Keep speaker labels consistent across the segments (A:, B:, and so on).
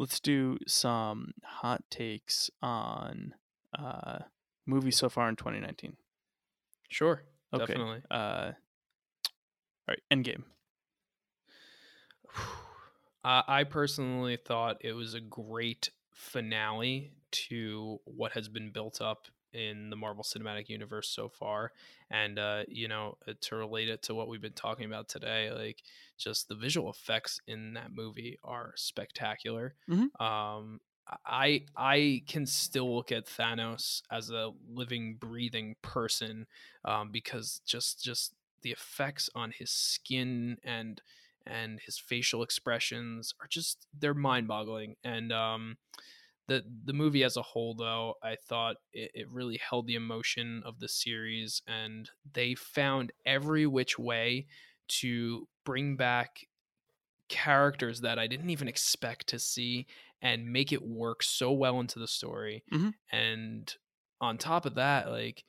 A: let's do some hot takes on uh movies so far in 2019.
B: Sure,
A: Okay.
B: definitely.
A: Uh, all right, Endgame.
B: I I personally thought it was a great finale to what has been built up in the Marvel Cinematic Universe so far. And, uh, you know, uh, to relate it to what we've been talking about today, like just the visual effects in that movie are spectacular.
A: Mhm.
B: Um, I I can still look at Thanos as a living, breathing person um, because just just the effects on his skin and and his facial expressions are just they're mind-boggling and um the the movie as a whole though i thought it, it really held the emotion of the series and they found every which way to bring back characters that i didn't even expect to see and make it work so well into the story
A: Mhm.
B: and on top of that like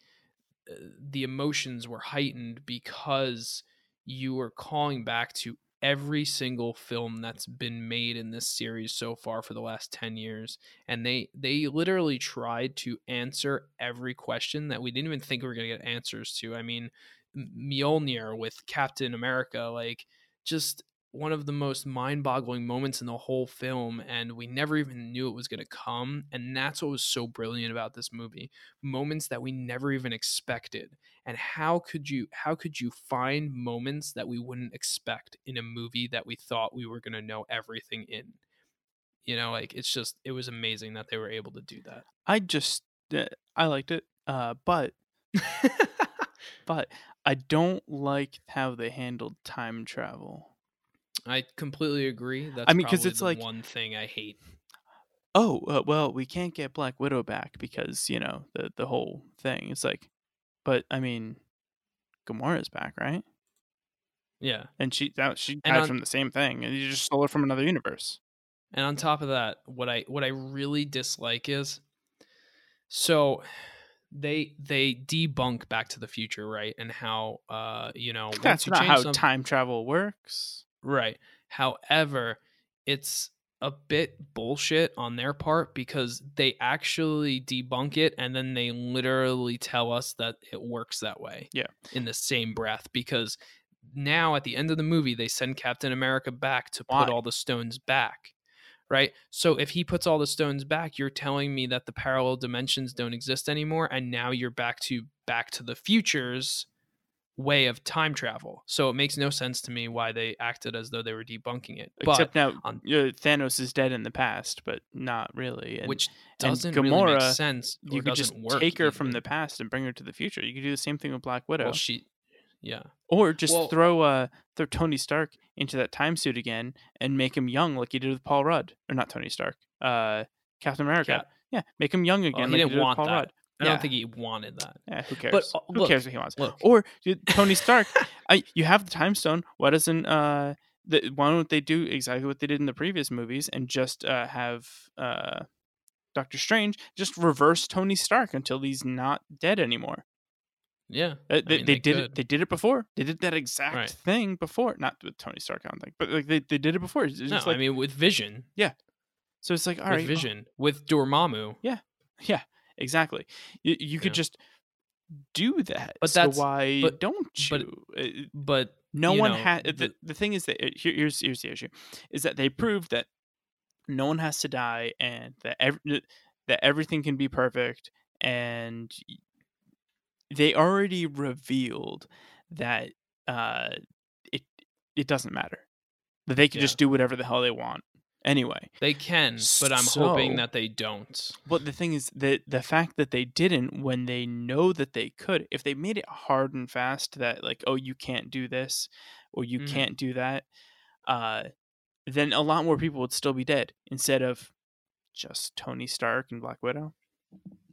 B: uh, the emotions were heightened because you were calling back to every single film that's been made in this series so far for the last 10 years and they they literally tried to answer every question that we didn't even think we were going to get answers to. I mean mjolnir with captain america like just one of the most mind-boggling moments in the whole film and we never even knew it was going to come and that's what was so brilliant about this movie moments that we never even expected and how could you how could you find moments that we wouldn't expect in a movie that we thought we were going to know everything in you know like it's just it was amazing that they were able to do that
A: I just uh, I liked it, uh, but but I don't like how they handled time travel.
B: i completely agree that's
A: i mean
B: because
A: it's
B: the
A: like-
B: one thing i hate
A: Oh uh, well, we can't get Black Widow back because you know the the whole thing. It's like, but I mean, Gamora's back, right?
B: yeah
A: And she that she died
B: on-
A: from the same thing, and you just stole her from another universe.
B: And on top of that, what I what I really dislike is so they they debunk Back to the Future, right? And how uh you know
A: That's
B: you
A: not how
B: some-
A: time travel works.
B: right. However, it's a bit bullshit on their part because they actually debunk it and then they literally tell us that it works that way.
A: Yeah.
B: In the same breath because now at the end of the movie they send Captain America back to
A: Why?
B: put all the stones back. Right? So if he puts all the stones back, you're telling me that the parallel dimensions don't exist anymore and now you're back to back to the futures way of time travel. So it makes no sense to me why they acted as though they were debunking it. But
A: Except now,
B: on-
A: uh, Thanos is dead in the past, but not really. And
B: which doesn't really make
A: Gamora,
B: sense.
A: You could just
B: work
A: take her from the past and bring her to the future. You could do the same thing with Black Widow,
B: well, she, yeah,
A: or just
B: well-
A: throw uh throw Tony Stark into that time suit again and make him young, like you did with Paul Rudd, or not Tony Stark, uh, Captain America.
B: Cap-
A: Yeah, make him young again.
B: he
A: like
B: didn't
A: did with
B: want
A: Paul
B: that.
A: Rudd.
B: I
A: Yeah.
B: don't think he wanted that.
A: Yeah, who cares?
B: uh,
A: who
B: look,
A: cares what he wants?
B: Look,
A: Or dude, Tony Stark, I, you have the time stone. Why doesn't uh, the, why don't they do exactly what they did in the previous movies and just uh, have uh, Doctor Strange just reverse Tony Stark until he's not dead anymore?
B: yeah,
A: Uh, they,
B: mean,
A: they
B: they
A: did
B: could.
A: it. They did it before. They did that exact
B: Right.
A: thing before. Not with Tony Stark, I don't think, but like they, they did it before. It's
B: no,
A: just
B: I mean with Vision, Yeah.
A: so it's like all
B: with
A: right,
B: Vision, with Dormammu.
A: Yeah, yeah, exactly. You, you could
B: Yeah.
A: just do that.
B: But
A: so
B: that's-
A: why
B: but-
A: don't
B: but-
A: you? Uh,
B: But
A: no
B: you
A: one has. the,
B: the-
A: the thing is that uh, here, here's here's the issue is that they proved that no one has to die and that ev- that everything can be perfect and they already revealed that uh it it doesn't matter that they can
B: Yeah.
A: just do whatever the hell they want anyway
B: they can, but I'm hoping that they don't.
A: but the thing is that the fact that they didn't when they know that they could, if they made it hard and fast that like, oh, you can't do this or you
B: Mhm.
A: can't do that, uh, then a lot more people would still be dead instead of just Tony Stark and Black Widow.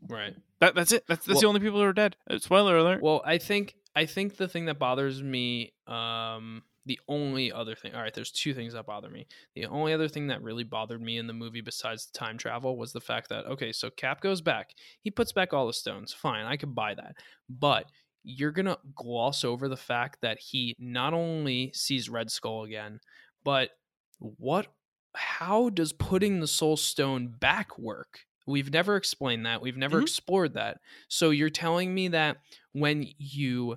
B: Right.
A: That that's it. That's that's the only people who are dead. Uh, spoiler alert.
B: Well, I think I think the thing that bothers me, um, the only other thing. All right, there's two things that bother me. The only other thing that really bothered me in the movie, besides the time travel, was the fact that okay, so Cap goes back, he puts back all the stones. Fine, I could buy that, but you're gonna gloss over the fact that he not only sees Red Skull again, but what how does putting the soul stone back work? We've never explained that. We've never
A: Mhm.
B: explored that. So you're telling me that when you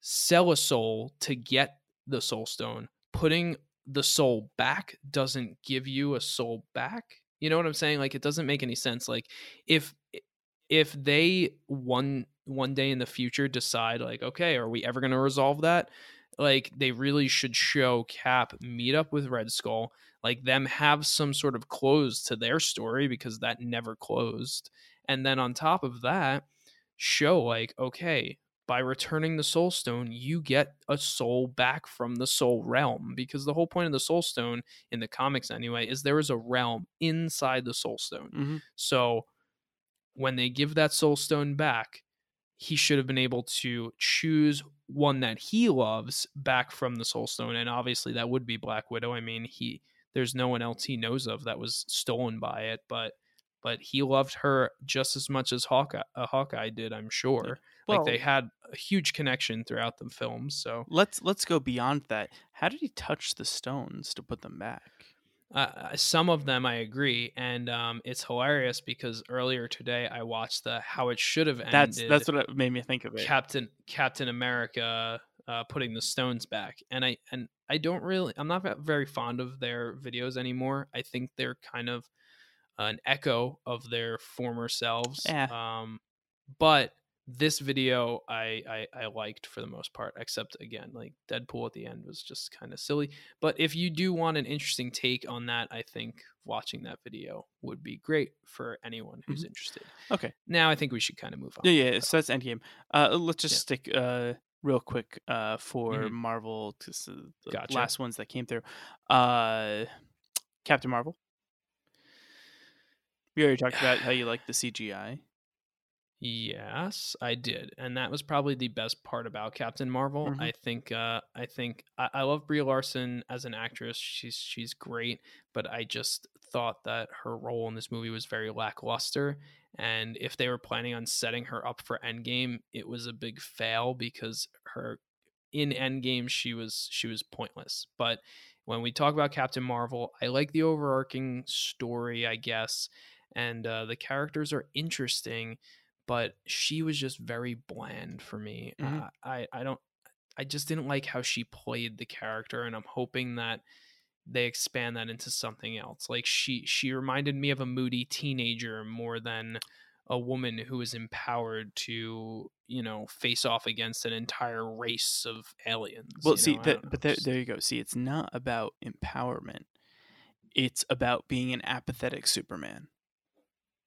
B: sell a soul to get the soul stone, putting the soul back doesn't give you a soul back? You know what I'm saying? Like it doesn't make any sense. Like if if they one one day in the future decide like okay, are we ever going to resolve that? Like they really should show Cap meet up with Red Skull like them have some sort of close to their story because that never closed and then on top of that show like okay by returning the soul stone you get a soul back from the soul realm because the whole point of the soul stone in the comics anyway is there is a realm inside the soul stone
A: hmm
B: so when they give that soul stone back, he should have been able to choose one that he loves back from the soul stone and obviously that would be Black Widow. I mean, he there's no one else he knows of that was stolen by it, but but he loved her just as much as Hawkeye, uh, Hawkeye did, I'm sure.
A: Well,
B: like they had a huge connection throughout the films, so
A: let's let's go beyond that. How did he touch the stones to put them back?
B: uh, some of them I agree, and um, it's hilarious because earlier today I watched the how it should have ended.
A: That's that's what it made me think of it.
B: Captain Captain America uh, putting the stones back, and I and I don't really I'm not very fond of their videos anymore. I think they're kind of an echo of their former selves.
A: Yeah.
B: Um, but this video I, I I liked for the most part, except again like Deadpool at the end was just kind of silly. But if you do want an interesting take on that, I think watching that video would be great for anyone who's interested.
A: Okay.
B: Now I think we should kind of move on.
A: Yeah, yeah. So that's Endgame. Uh, let's just
B: Yeah.
A: stick uh real quick uh for
B: Mhm.
A: Marvel the
B: Gotcha.
A: last ones that came through. Uh, Captain Marvel. We already talked about how you like the CGI.
B: Yes, I did, and that was probably the best part about Captain Marvel.
A: Mhm.
B: I think, uh, I think I, I love Brie Larson as an actress. She's she's great, but I just thought that her role in this movie was very lackluster. And if they were planning on setting her up for Endgame, it was a big fail because her in Endgame she was she was pointless. But when we talk about Captain Marvel, I like the overarching story, I guess, and uh, the characters are interesting but she was just very bland for me.
A: Mhm.
B: Uh, I I don't I just didn't like how she played the character, and I'm hoping that they expand that into something else. Like she she reminded me of a moody teenager more than a woman who is empowered to you know face off against an entire race of aliens.
A: Well, see? That, but there, there you go. See, it's not about empowerment. It's about being an apathetic Superman.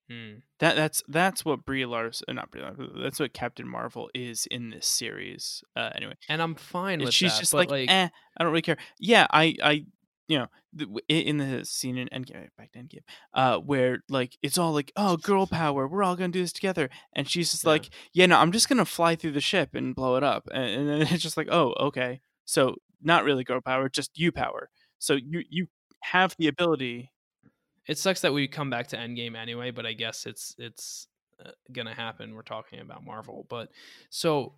B: Hmm.
A: That that's that's what Brie Larson, not Brie Larson. That's what Captain Marvel is in this series. Uh, anyway,
B: and I'm fine
A: And
B: with
A: she's
B: that,
A: just like,
B: like
A: eh, I don't really care. Yeah, I, I, you know, the, in the scene in Endgame, back to Endgame, uh, where like it's all like, oh, girl power, we're all gonna do this together, and she's just
B: Yeah.
A: like, yeah, no, I'm just gonna fly through the ship and blow it up, and, and then it's just like, oh, okay, so not really girl power, just you power. So you you have the ability.
B: It sucks that we come back to Endgame anyway, but I guess it's it's uh, gonna happen. We're talking about Marvel, but so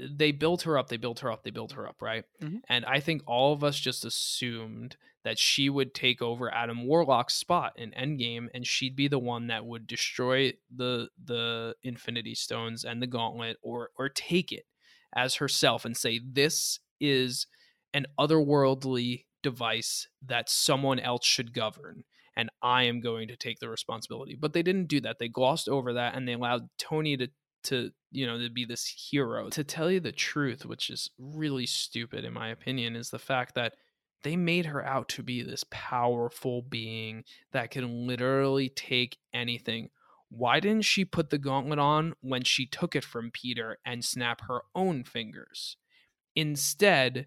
B: they built her up, they built her up, they built her up, right?
A: Mhm.
B: And I think all of us just assumed that she would take over Adam Warlock's spot in Endgame, and she'd be the one that would destroy the the Infinity Stones and the Gauntlet, or or take it as herself and say this is an otherworldly device that someone else should govern and I am going to take the responsibility. But they didn't do that. They glossed over that and they allowed Tony to to you know to be this hero. To tell you the truth, which is really stupid in my opinion, is the fact that they made her out to be this powerful being that can literally take anything. Why didn't she put the gauntlet on when she took it from Peter and snap her own fingers? Instead,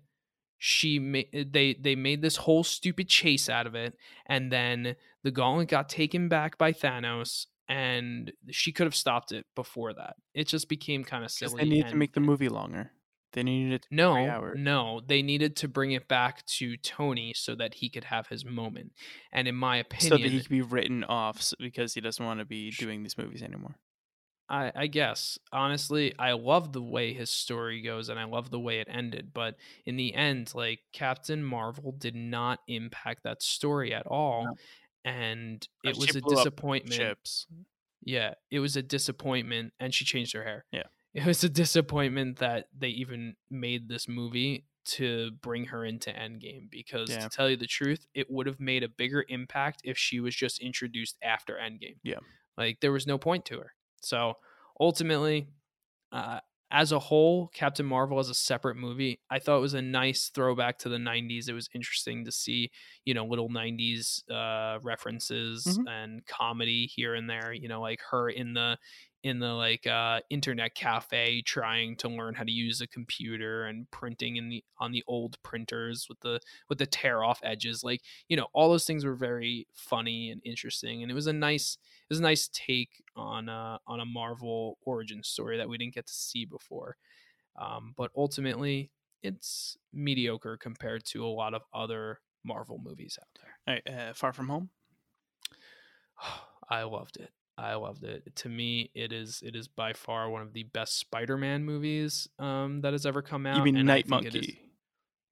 B: she ma- they they made this whole stupid chase out of it and then the gauntlet got taken back by Thanos and she could have stopped it before that. It just became kind of silly.
A: They need to make the movie longer. They needed
B: no, no, they needed to bring it back to Tony so that he could have his moment. And in my opinion, so
A: that he could be written off because he doesn't want to be doing these movies anymore.
B: I, I guess honestly, I love the way his story goes, and I love the way it ended. But in the end, like Captain Marvel did not impact that story at all,
A: No.
B: and
A: Uh,
B: it was a disappointment.
A: Ships.
B: Yeah, it was a disappointment, and she changed her hair.
A: Yeah.
B: It was a disappointment that they even made this movie to bring her into Endgame because
A: Yeah.
B: to tell you the truth, it would have made a bigger impact if she was just introduced after Endgame.
A: Yeah.
B: Like there was no point to her. So ultimately, uh, as a whole, Captain Marvel as a separate movie, I thought it was a nice throwback to the '90s. It was interesting to see, you know, little '90s uh, references
A: Mhm.
B: and comedy here and there. You know, like her in the in the like uh, internet cafe trying to learn how to use a computer and printing in the on the old printers with the with the tear off edges. Like you know, all those things were very funny and interesting, and it was a nice it was a nice take on uh, on a Marvel origin story that we didn't get to see before. Um, but ultimately, it's mediocre compared to a lot of other Marvel movies out there.
A: All right, uh, Far From Home.
B: I loved it. I loved it. To me, it is it is by far one of the best Spider-Man movies um, that has ever come out.
A: You mean
B: and
A: Night
B: think it is-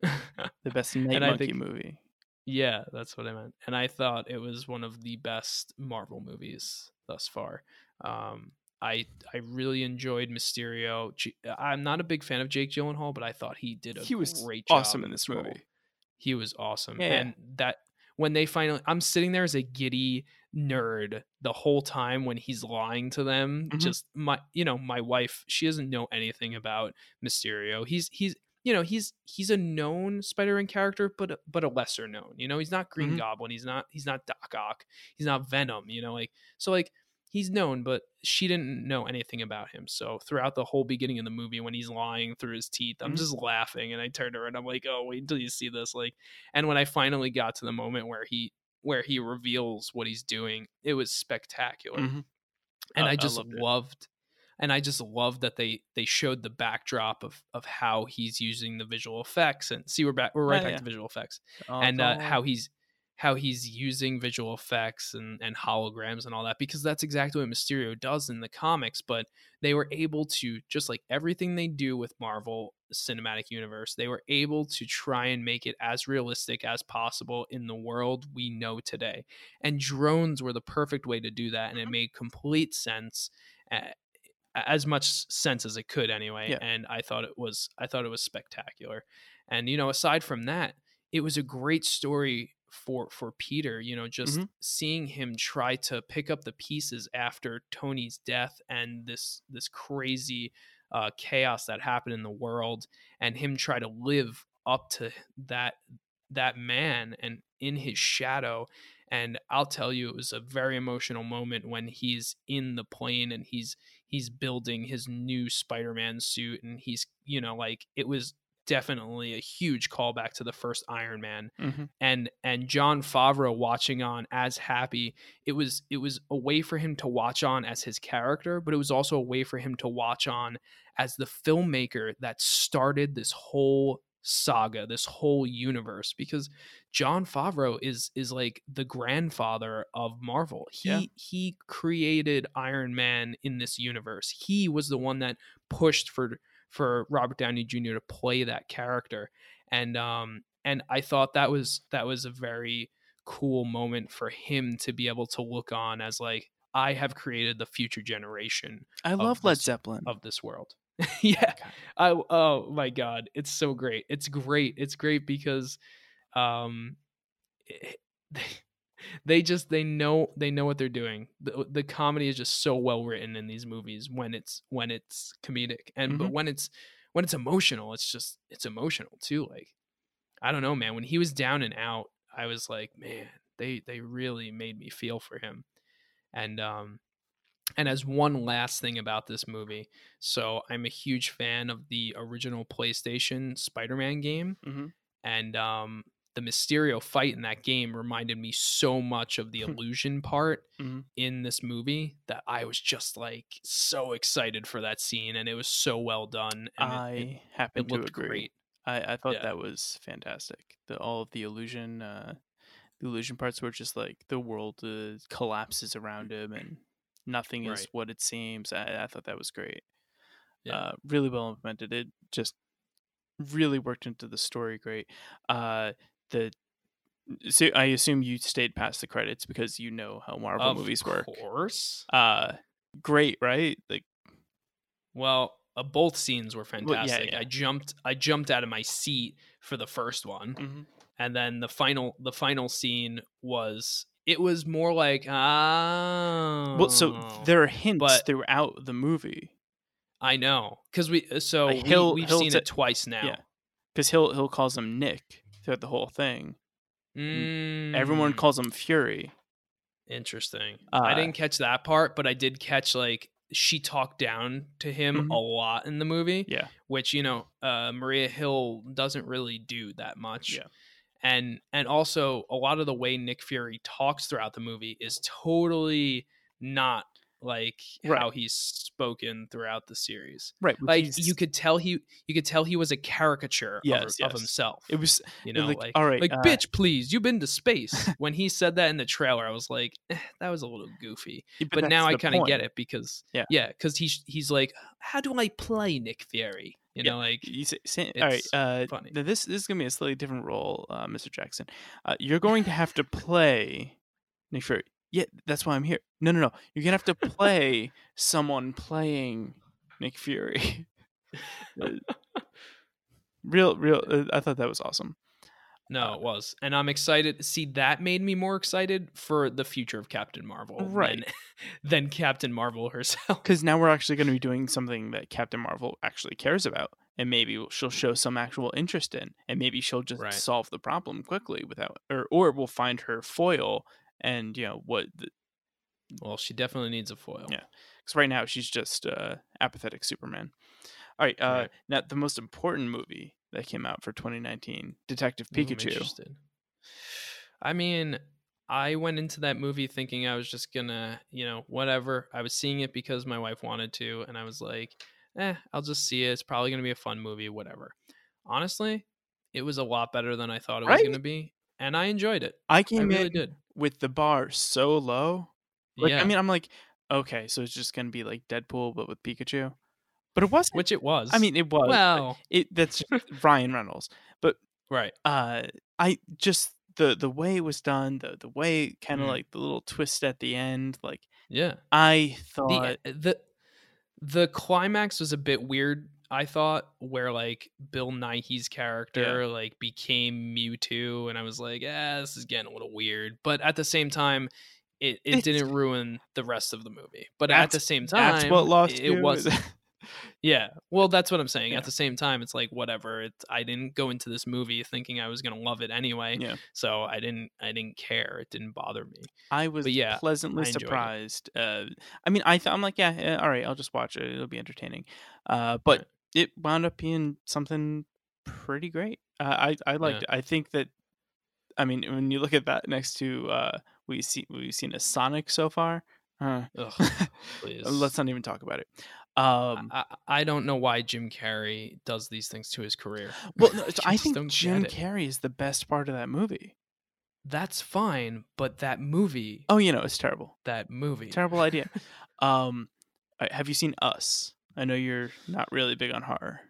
A: Monkey? The best Night
B: And
A: Monkey
B: think-
A: movie.
B: Yeah, that's what I meant. And I thought it was one of the best Marvel movies thus far. Um, I I really enjoyed Mysterio. I'm not a big fan of Jake Gyllenhaal, but I thought he did a
A: He was
B: great job
A: awesome in this
B: role.
A: movie.
B: He was awesome.
A: Yeah.
B: And that when they finally I'm sitting there as a giddy nerd the whole time when he's lying to them.
A: Mhm.
B: Just my you know, my wife, she doesn't know anything about Mysterio. He's he's you know, he's he's a known Spider-Man character, but but a lesser known. You know, he's not Green
A: Mhm.
B: Goblin, he's not he's not Doc Ock, he's not Venom, you know, like so like he's known, but she didn't know anything about him. So throughout the whole beginning of the movie, when he's lying through his teeth, I'm
A: Mhm.
B: just laughing, and I turned to her and I'm like, "Oh, wait until you see this!" Like, and when I finally got to the moment where he where he reveals what he's doing, it was spectacular,
A: Mhm.
B: and
A: I-
B: I
A: I
B: just
A: loved
B: loved. And I just loved that they they showed the backdrop of of how he's using the visual effects and see we're back we're right
A: Yeah,
B: back
A: yeah.
B: to visual effects
A: Oh,
B: and uh, how he's how he's using visual effects and, and holograms and all that because that's exactly what Mysterio does in the comics. But they were able to just like everything they do with Marvel Cinematic Universe, they were able to try and make it as realistic as possible in the world we know today. And drones were the perfect way to do that, and it mm-hmm. made complete sense. As much sense as it could anyway
A: Yeah.
B: and i thought it was i thought it was spectacular and you know aside from that it was a great story for for peter you know just
A: Mhm.
B: seeing him try to pick up the pieces after tony's death and this this crazy uh chaos that happened in the world and him try to live up to that that man and in his shadow and i'll tell you it was a very emotional moment when he's in the plane and he's he's building his new spider-man suit and he's you know like it was definitely a huge callback to the first iron man
A: Mhm.
B: and and jon favreau watching on as happy it was it was a way for him to watch on as his character but it was also a way for him to watch on as the filmmaker that started this whole saga this whole universe because Jon Favreau is is like the grandfather of Marvel. He
A: Yeah.
B: he created Iron Man in this universe. He was the one that pushed for for Robert Downey Jr. to play that character. And um and I thought that was that was a very cool moment for him to be able to look on as like I have created the future generation
A: I love Led
B: this-
A: Zeppelin.
B: of this world. yeah. I oh my god, it's so great. It's great. It's great because um it- they, just they know they know what they're doing. The the comedy is just so well written in these movies when it's when it's comedic. And but when it's when it's emotional, it's just it's emotional too. Like I don't know, man. When he was down and out, I was like, man, they they really made me feel for him. And um and as one last thing about this movie, so I'm a huge fan of the original PlayStation Spider-Man game,
A: Mhm.
B: and um, the Mysterio fight in that game reminded me so much of the illusion part
A: Mhm.
B: in this movie that I was just like so excited for that scene, and it was so well done. And
A: I
B: it, it,
A: happen
B: it
A: to
B: looked
A: agree.
B: great.
A: I, I thought
B: Yeah.
A: that was fantastic. The all of the illusion, uh, the illusion parts were just like the world uh, collapses around him and nothing is what it seems. I, I thought that was great.
B: Yeah.
A: Uh, really well implemented. It just really worked into the story great. Uh, the so I assume you stayed past the credits because you know how Marvel
B: of
A: movies work.
B: Of course.
A: Uh, great, right? Like
B: Well, uh, both scenes were
A: Well, yeah,
B: fantastic.
A: yeah.
B: I jumped I jumped out of my seat for the first one.
A: mhm.
B: and then the final the final scene was it was more like ah
A: well, so there are hints
B: but-
A: throughout the movie
B: I know because we uh, so we, we've
A: he'll
B: seen
A: ta-
B: it twice now.
A: yeah. because he'll he'll calls him Nick throughout the whole thing. Everyone
B: Mm,
A: calls him Fury.
B: interesting.
A: Uh,
B: I didn't catch that part, but I did catch like she talked down to him
A: Mhm.
B: a lot in the movie.
A: Yeah.
B: which you know uh, Maria Hill doesn't really do that much.
A: Yeah.
B: and and also a lot of the way Nick Fury talks throughout the movie is totally not like
A: Right.
B: how he's spoken throughout the series.
A: Right.
B: Like
A: he's-
B: you could tell he you could tell he was a caricature
A: Yes,
B: of, of himself.
A: It was
B: you know,
A: was
B: like
A: all right.
B: like
A: uh,
B: bitch, please, you've been to space. when he said that in the trailer, I was like, eh, that was a little goofy.
A: yeah,
B: But,
A: that's
B: now I kind of get it because
A: Yeah.
B: yeah, because he's he's like, how do I play Nick Fury? You
A: Yeah.
B: know, like
A: You say, say, all right. Uh,
B: funny.
A: th- this this is gonna be a slightly different role, uh, Mr. Jackson. Uh, you're going to have to play Nick Fury. Yeah, that's why I'm here. No, no, no. You're gonna have to play someone playing Nick Fury. Uh, real, real. Uh, I thought that was awesome.
B: No,
A: Uh,
B: it was. And I'm excited. See, that made me more excited for the future of Captain Marvel
A: Right.
B: than, than Captain Marvel herself.
A: Because now we're actually going to be doing something that Captain Marvel actually cares about, and maybe she'll show some actual interest in, and maybe she'll just
B: Right.
A: solve the problem quickly without, or or we'll find her foil, and you know what?
B: Well, she definitely needs a foil.
A: Yeah. Because right now she's just uh, apathetic Superman. All right. Uh,
B: Right.
A: Now the most important movie that came out for 2019, Detective Pikachu.
B: I mean, I went into that movie thinking I was just gonna, you know, whatever. I was seeing it because my wife wanted to, and I was like, eh, I'll just see it. It's probably gonna be a fun movie, whatever. Honestly, it was a lot better than I thought it was gonna be, and I enjoyed it.
A: I
B: I
A: came
B: really
A: in
B: did.
A: With the bar so low. Like,
B: yeah,
A: I mean, I'm like, okay, so it's just gonna be like Deadpool, but with Pikachu. But it wasn't.
B: which it was.
A: I mean, it was.
B: well,
A: it that's Ryan Reynolds. But
B: right.
A: uh, I just the the way it was done, the the way kind of
B: Mhm.
A: like the little twist at the end, like
B: Yeah.
A: I thought.
B: the the the climax was a bit weird i thought where like bill nighy's character like became mewtwo and i was like ah this is getting a little weird but at the same time it, it
A: It's-
B: didn't ruin the rest of the movie but at the same time
A: that's what lost
B: it, it was yeah well that's what i'm saying
A: Yeah.
B: at the same time it's like whatever it, i didn't go into this movie thinking i was gonna love it anyway
A: yeah.
B: so i didn't i didn't care it didn't bother me
A: I was
B: yeah,
A: pleasantly
B: I
A: surprised. Uh, I mean, I thought I'm like, yeah, yeah, all right, I'll just watch it. It'll be entertaining. Uh, but
B: Right.
A: It wound up being something pretty great. Uh, I I liked
B: Yeah.
A: it. I think that. I mean, when you look at that next to uh, we see we've seen a Sonic so far. Uh,
B: Ugh,
A: let's not even talk about it. Um,
B: I, I don't know why Jim Carrey does these things to his career.
A: well, no, I think Jim. Carrey is the best part of that movie.
B: That's fine, but that movie,
A: Oh, you know, it's terrible.
B: that movie,
A: Terrible idea. um, have you seen Us? I know you're not really big on horror.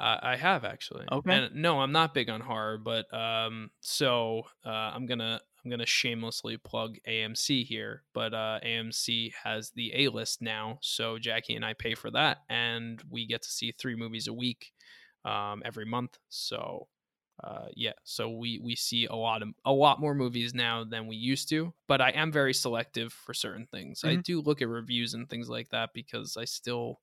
B: I, I have actually.
A: Okay.
B: And no, I'm not big on horror, but um, so uh, I'm gonna I'm gonna shamelessly plug AMC here, but uh, AMC has the A list now, so Jackie and I pay for that, and we get to see three movies a week, um, every month. So. Uh, yeah, so we we see a lot of a lot more movies now than we used to, but I am very selective for certain things. I
A: Mhm.
B: do look at reviews and things like that because I still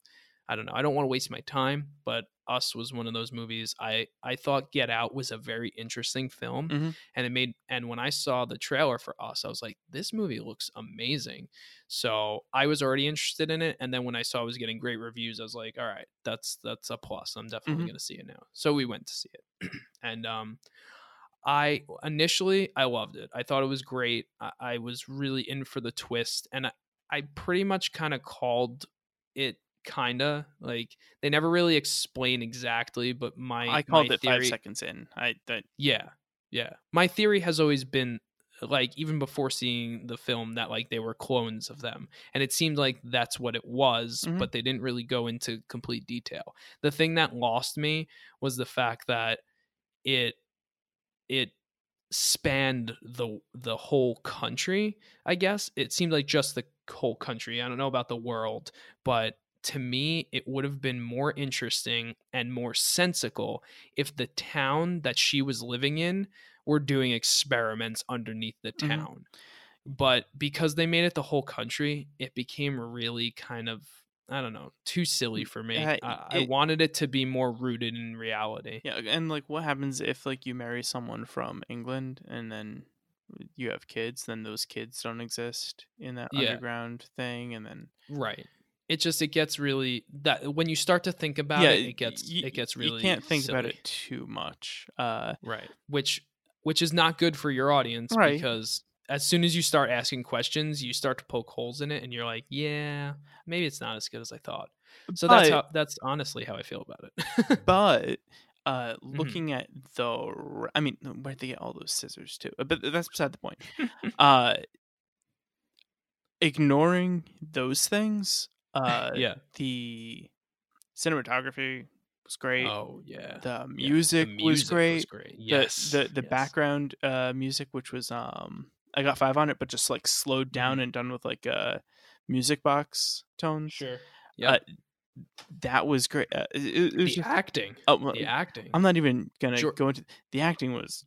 B: I don't know. I don't want to waste my time, but Us was one of those movies. I I thought Get Out was a very interesting film,
A: Mhm.
B: and it made. And when I saw the trailer for Us, I was like, this movie looks amazing. So I was already interested in it, and then when I saw it was getting great reviews, I was like, all right, that's that's a plus. I'm definitely
A: Mhm.
B: going to see it now. So we went to see it, and um. I initially I loved it. I thought it was great. I, I was really in for the twist, and I, I pretty much kind of called it kinda like they never really explain exactly but my
A: I called
B: my
A: it
B: theory,
A: five seconds in. I that
B: yeah yeah my theory has always been like even before seeing the film that like they were clones of them and it seemed like that's what it was
A: Mhm.
B: but they didn't really go into complete detail the thing that lost me was the fact that it it spanned the the whole country i guess it seemed like just the whole country i don't know about the world but to me it would have been more interesting and more sensical if the town that she was living in were doing experiments underneath the
A: Mhm.
B: town but because they made it the whole country it became really kind of i don't know too silly for me
A: Uh,
B: I, I wanted it to be more rooted in reality
A: Yeah, and like what happens if like you marry someone from England and then you have kids, then those kids don't exist in that
B: Yeah.
A: underground thing and then
B: Right. It just it gets really that when you start to think about
A: yeah,
B: it, it gets it gets really
A: you can't think about it too much. Uh
B: Right. Which which is not good for your audience
A: Right.
B: because as soon as you start asking questions, you start to poke holes in it and you're like, yeah, maybe it's not as good as I thought. So that's how that's honestly how I feel about it.
A: but uh
B: Mm-hmm.
A: looking at the i mean where'd they get all those scissors too? But that's beside the point. uh ignoring those things, uh
B: yeah.
A: the cinematography was great.
B: Oh yeah.
A: the
B: Yeah, the
A: music, was
B: music
A: great.
B: great.
A: The
B: Yes.
A: the the
B: yes.
A: background uh music which was um I got 5 on it but just like slowed down
B: Mm-hmm.
A: and done with like uh music box tones.
B: Sure.
A: Uh, that was great. Uh, it, it was
B: the
A: just,
B: acting.
A: oh, well,
B: The acting.
A: I'm not even to
B: Jor-
A: go into the acting was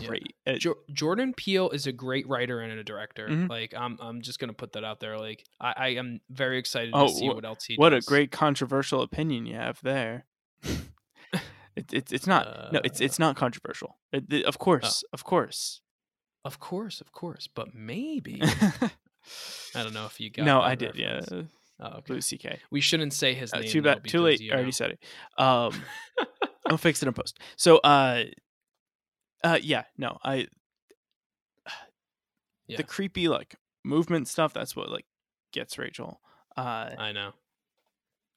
B: Yeah.
A: great. Uh,
B: Jo- Jordan Peele is a great writer and a director.
A: Mhm.
B: Like I'm, I'm just gonna put that out there. Like I, I am very excited
A: Oh,
B: to see
A: wha-
B: what else he
A: what a great controversial opinion you have there. it, it, it's not no it's
B: Uh,
A: it's not controversial. It, it- of course, of course.
B: Of course, of course, but maybe I don't know if you got.
A: no, I did. Yeah,
B: reference. Oh, okay.
A: Louis CK.
B: We shouldn't say his
A: Uh,
B: name.
A: too
B: though,
A: bad. Too late.
B: you
A: I already said it. Um, I'll fix it in post. So, uh, uh, yeah, no, I,
B: Yeah.
A: the creepy like movement stuff. That's what like gets Rachel. Uh,
B: I know.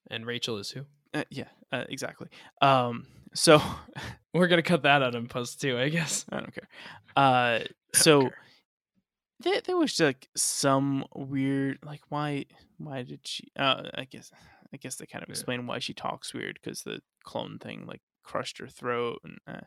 B: And Rachel is who?
A: uh yeah, uh, exactly. Um, so
B: We're gonna cut that out in post too, I guess.
A: I don't care. Uh, so
B: Okay.
A: there, there was like some weird like why why did she? Uh, I guess I guess they kind of
B: Yeah.
A: explain why she talks weird because the clone thing like crushed her throat and. Uh,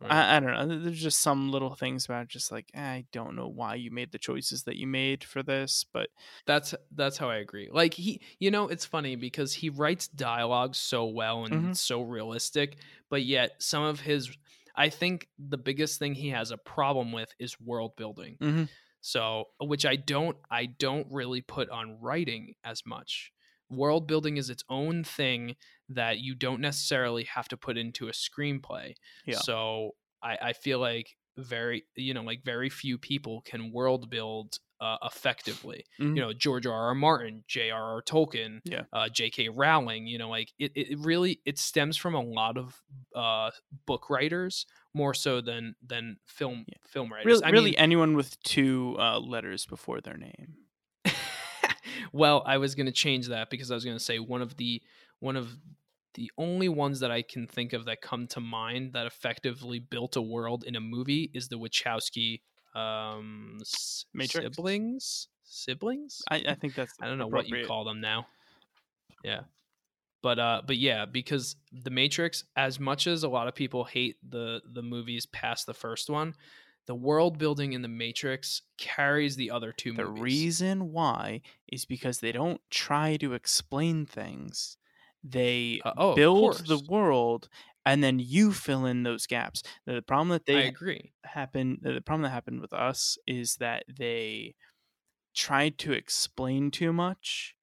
B: Right.
A: I, I don't know. There's just some little things about just like I don't know why you made the choices that you made for this, but
B: That's that's how I agree. Like he, you know, it's funny because he writes dialogue so well and
A: Mhm.
B: so realistic, but yet some of his, I think the biggest thing he has a problem with is world building.
A: Mhm.
B: So, which I don't, I don't really put on writing as much. World building is its own thing that you don't necessarily have to put into a screenplay.
A: Yeah.
B: So I, I feel like very, you know, like very few people can world build uh, effectively
A: Mhm.
B: you know George R. R. Martin, J.R.R. Tolkien,
A: Yeah.
B: uh, J.K. Rowling. You know, like it, it really it stems from a lot of uh, book writers more so than than film
A: Yeah.
B: film writers.
A: really,
B: I
A: really
B: mean,
A: anyone with two uh, letters before their name.
B: well, I was going to change that because I was going to say one of the one of the only ones that I can think of that come to mind that effectively built a world in a movie is the Wachowski um,
A: Matrix?
B: siblings. Siblings?
A: I, I think that's
B: I don't know what you call them now. Yeah. But uh but yeah, because The Matrix as much as a lot of people hate the the movies past the first one, the world building in The Matrix carries the other two
A: The
B: movies.
A: reason why is because they don't try to explain things. They
B: Uh, oh,
A: build the world and then you fill in those gaps. The problem that
B: I
A: they
B: agree.
A: happened the problem that happened with us is that they tried to explain too much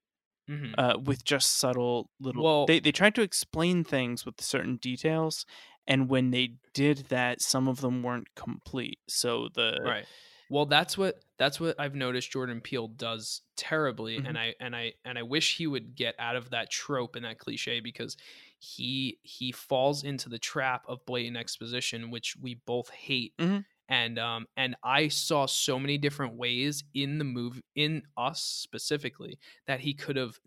B: Mhm.
A: uh, with just subtle little
B: Well-
A: they, they tried to explain things with certain details and when they did that some of them weren't complete so the
B: right well that's what that's what i've noticed jordan peele does terribly
A: Mhm.
B: and i and i and i wish he would get out of that trope and that cliche because he he falls into the trap of blatant exposition which we both hate
A: Mhm.
B: and um and i saw so many different ways in the move in us specifically that he could have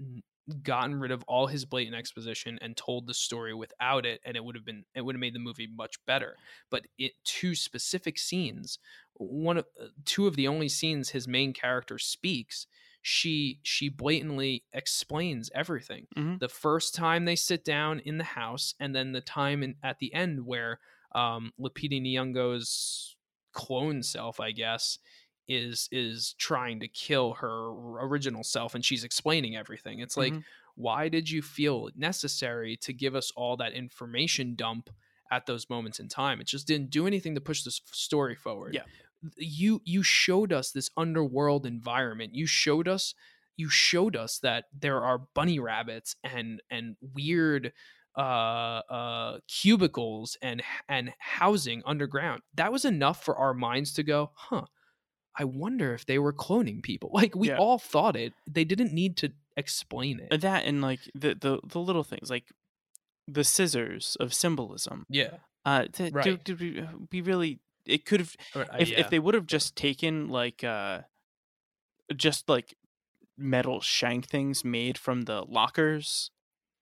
B: gotten rid of all his blatant exposition and told the story without it and it would have been it would have made the movie much better but it two specific scenes one of uh, two of the only scenes his main character speaks she she blatantly explains everything
A: Mhm.
B: the first time they sit down in the house and then the time in, at the end where um Lupita Nyong'o's clone self I guess is is trying to kill her original self and she's explaining everything. It's like
A: Mhm.
B: why did you feel necessary to give us all that information dump at those moments in time? It just didn't do anything to push this story forward.
A: Yeah.
B: you you showed us this underworld environment. You showed us you showed us that there are bunny rabbits and and weird uh uh cubicles and and housing underground. That was enough for our minds to go huh i wonder if they were cloning people like we
A: Yeah.
B: all thought it they didn't need to explain it
A: that and like the the the little things like the scissors of symbolism
B: yeah
A: uh to,
B: Right.
A: to, to be, uh, be really it could have if, if they would have just taken like uh just like metal shank things made from the lockers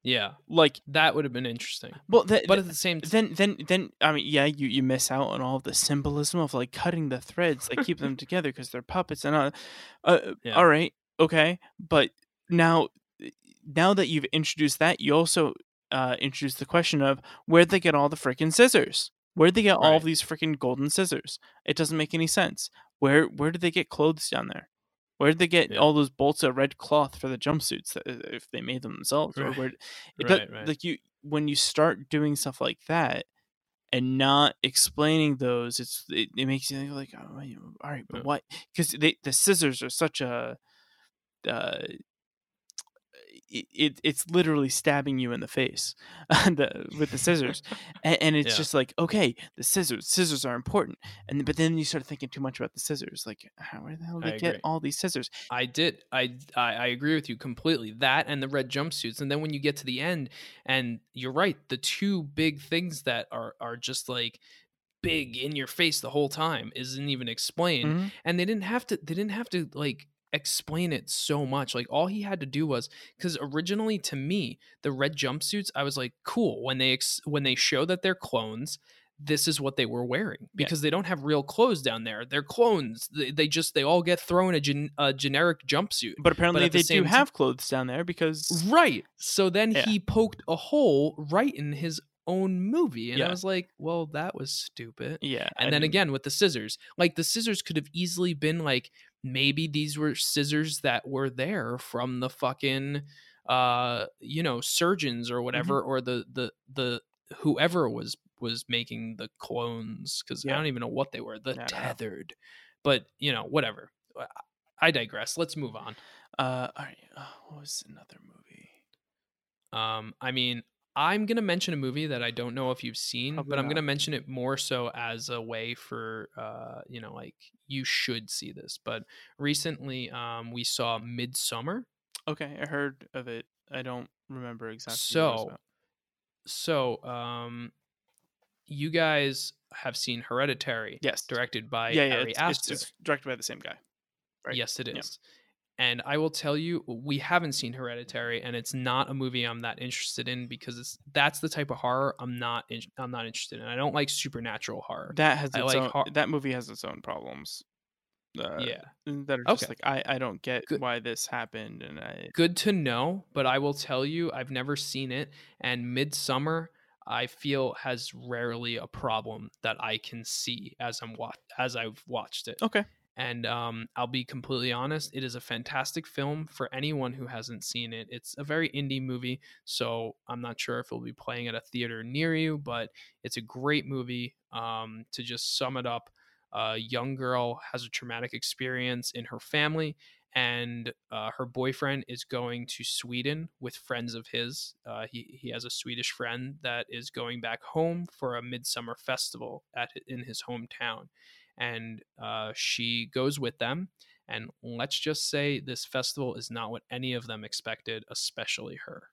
B: yeah
A: like
B: that would have been interesting.
A: Well th-
B: but at the same time
A: then then then i mean yeah you you miss out on all the symbolism of like cutting the threads that keep them together because they're puppets and uh, uh
B: Yeah.
A: all right okay but now now that you've introduced that you also uh introduced the question of where'd they get all the freaking scissors? Where'd they get all
B: Right.
A: of these freaking golden scissors? It doesn't make any sense. Where where did they get clothes down there where did they get
B: Yeah.
A: all those bolts of red cloth for the jumpsuits that, if they made them themselves or where it does,
B: Right, right.
A: like you when you start doing stuff like that and not explaining those it's it, it makes you think like oh, all right but
B: Yeah.
A: what because the scissors are such a uh it, it it's literally stabbing you in the face the, with the scissors and, and it's
B: Yeah.
A: just like okay the scissors scissors are important and but then you start thinking too much about the scissors like how where the hell did
B: I
A: they get all these scissors
B: I did. I, I I agree with you completely. That and the red jumpsuits, and then when you get to the end, and you're right, the two big things that are are just like big in your face the whole time isn't even explained,
A: Mhm.
B: and they didn't have to. They didn't have to like explain it so much. Like all he had to do was because originally to me the red jumpsuits, I was like, cool when they ex- when they show that they're clones. This is what they were wearing because they don't have real clothes down there. They're clones. They, they just they all get thrown a, gen, a generic jumpsuit.
A: but apparently
B: the
A: they do
B: same ti-
A: have clothes down there because
B: Right. So then
A: Yeah.
B: he poked a hole right in his own movie, and
A: Yeah.
B: I was like, well, that was stupid.
A: yeah
B: And
A: I
B: then
A: mean,
B: again with the scissors, like the scissors could have easily been like maybe these were scissors that were there from the fucking uh you know surgeons or whatever
A: Mm-hmm.
B: or the the the whoever was was making the clones because I don't even know what they were the tethered, but you know whatever. I digress. Let's move on.
A: uh all right uh, what was another movie
B: Um, I mean, I'm gonna mention a movie that I don't know if you've seen,
A: Probably
B: but I'm gonna mention it more so as a way for uh, you know, like you should see this. But recently, um, we saw Midsommar.
A: okay i heard of it i don't remember exactly what it was
B: So. So, um, you guys have seen Hereditary,
A: yes
B: directed by
A: yeah yeah
B: Ari
A: it's,
B: Aster.
A: it's, it's directed by the same guy right?
B: Yes, it is.
A: Yeah.
B: And I will tell you, we haven't seen Hereditary, and it's not a movie I'm that interested in because it's that's the type of horror I'm not in, I'm not interested in. I don't like supernatural horror.
A: that has its
B: like
A: own,
B: hor-
A: that movie has its own problems uh,
B: yeah,
A: that are just
B: Okay.
A: like I, I don't get
B: Good.
A: why this happened and I
B: good to know. But I will tell you, I've never seen it, and Midsommar I feel has rarely a problem that I can see as I'm wa- as I've watched it.
A: okay
B: And um, I'll be completely honest, it is a fantastic film for anyone who hasn't seen it. It's a very indie movie, so I'm not sure if it'll be playing at a theater near you, but it's a great movie. Um, to just sum it up, a young girl has a traumatic experience in her family, and uh, her boyfriend is going to Sweden with friends of his. Uh, he he has a Swedish friend that is going back home for a midsummer festival at in his hometown and uh, she goes with them. And let's just say this festival is not what any of them expected, especially her.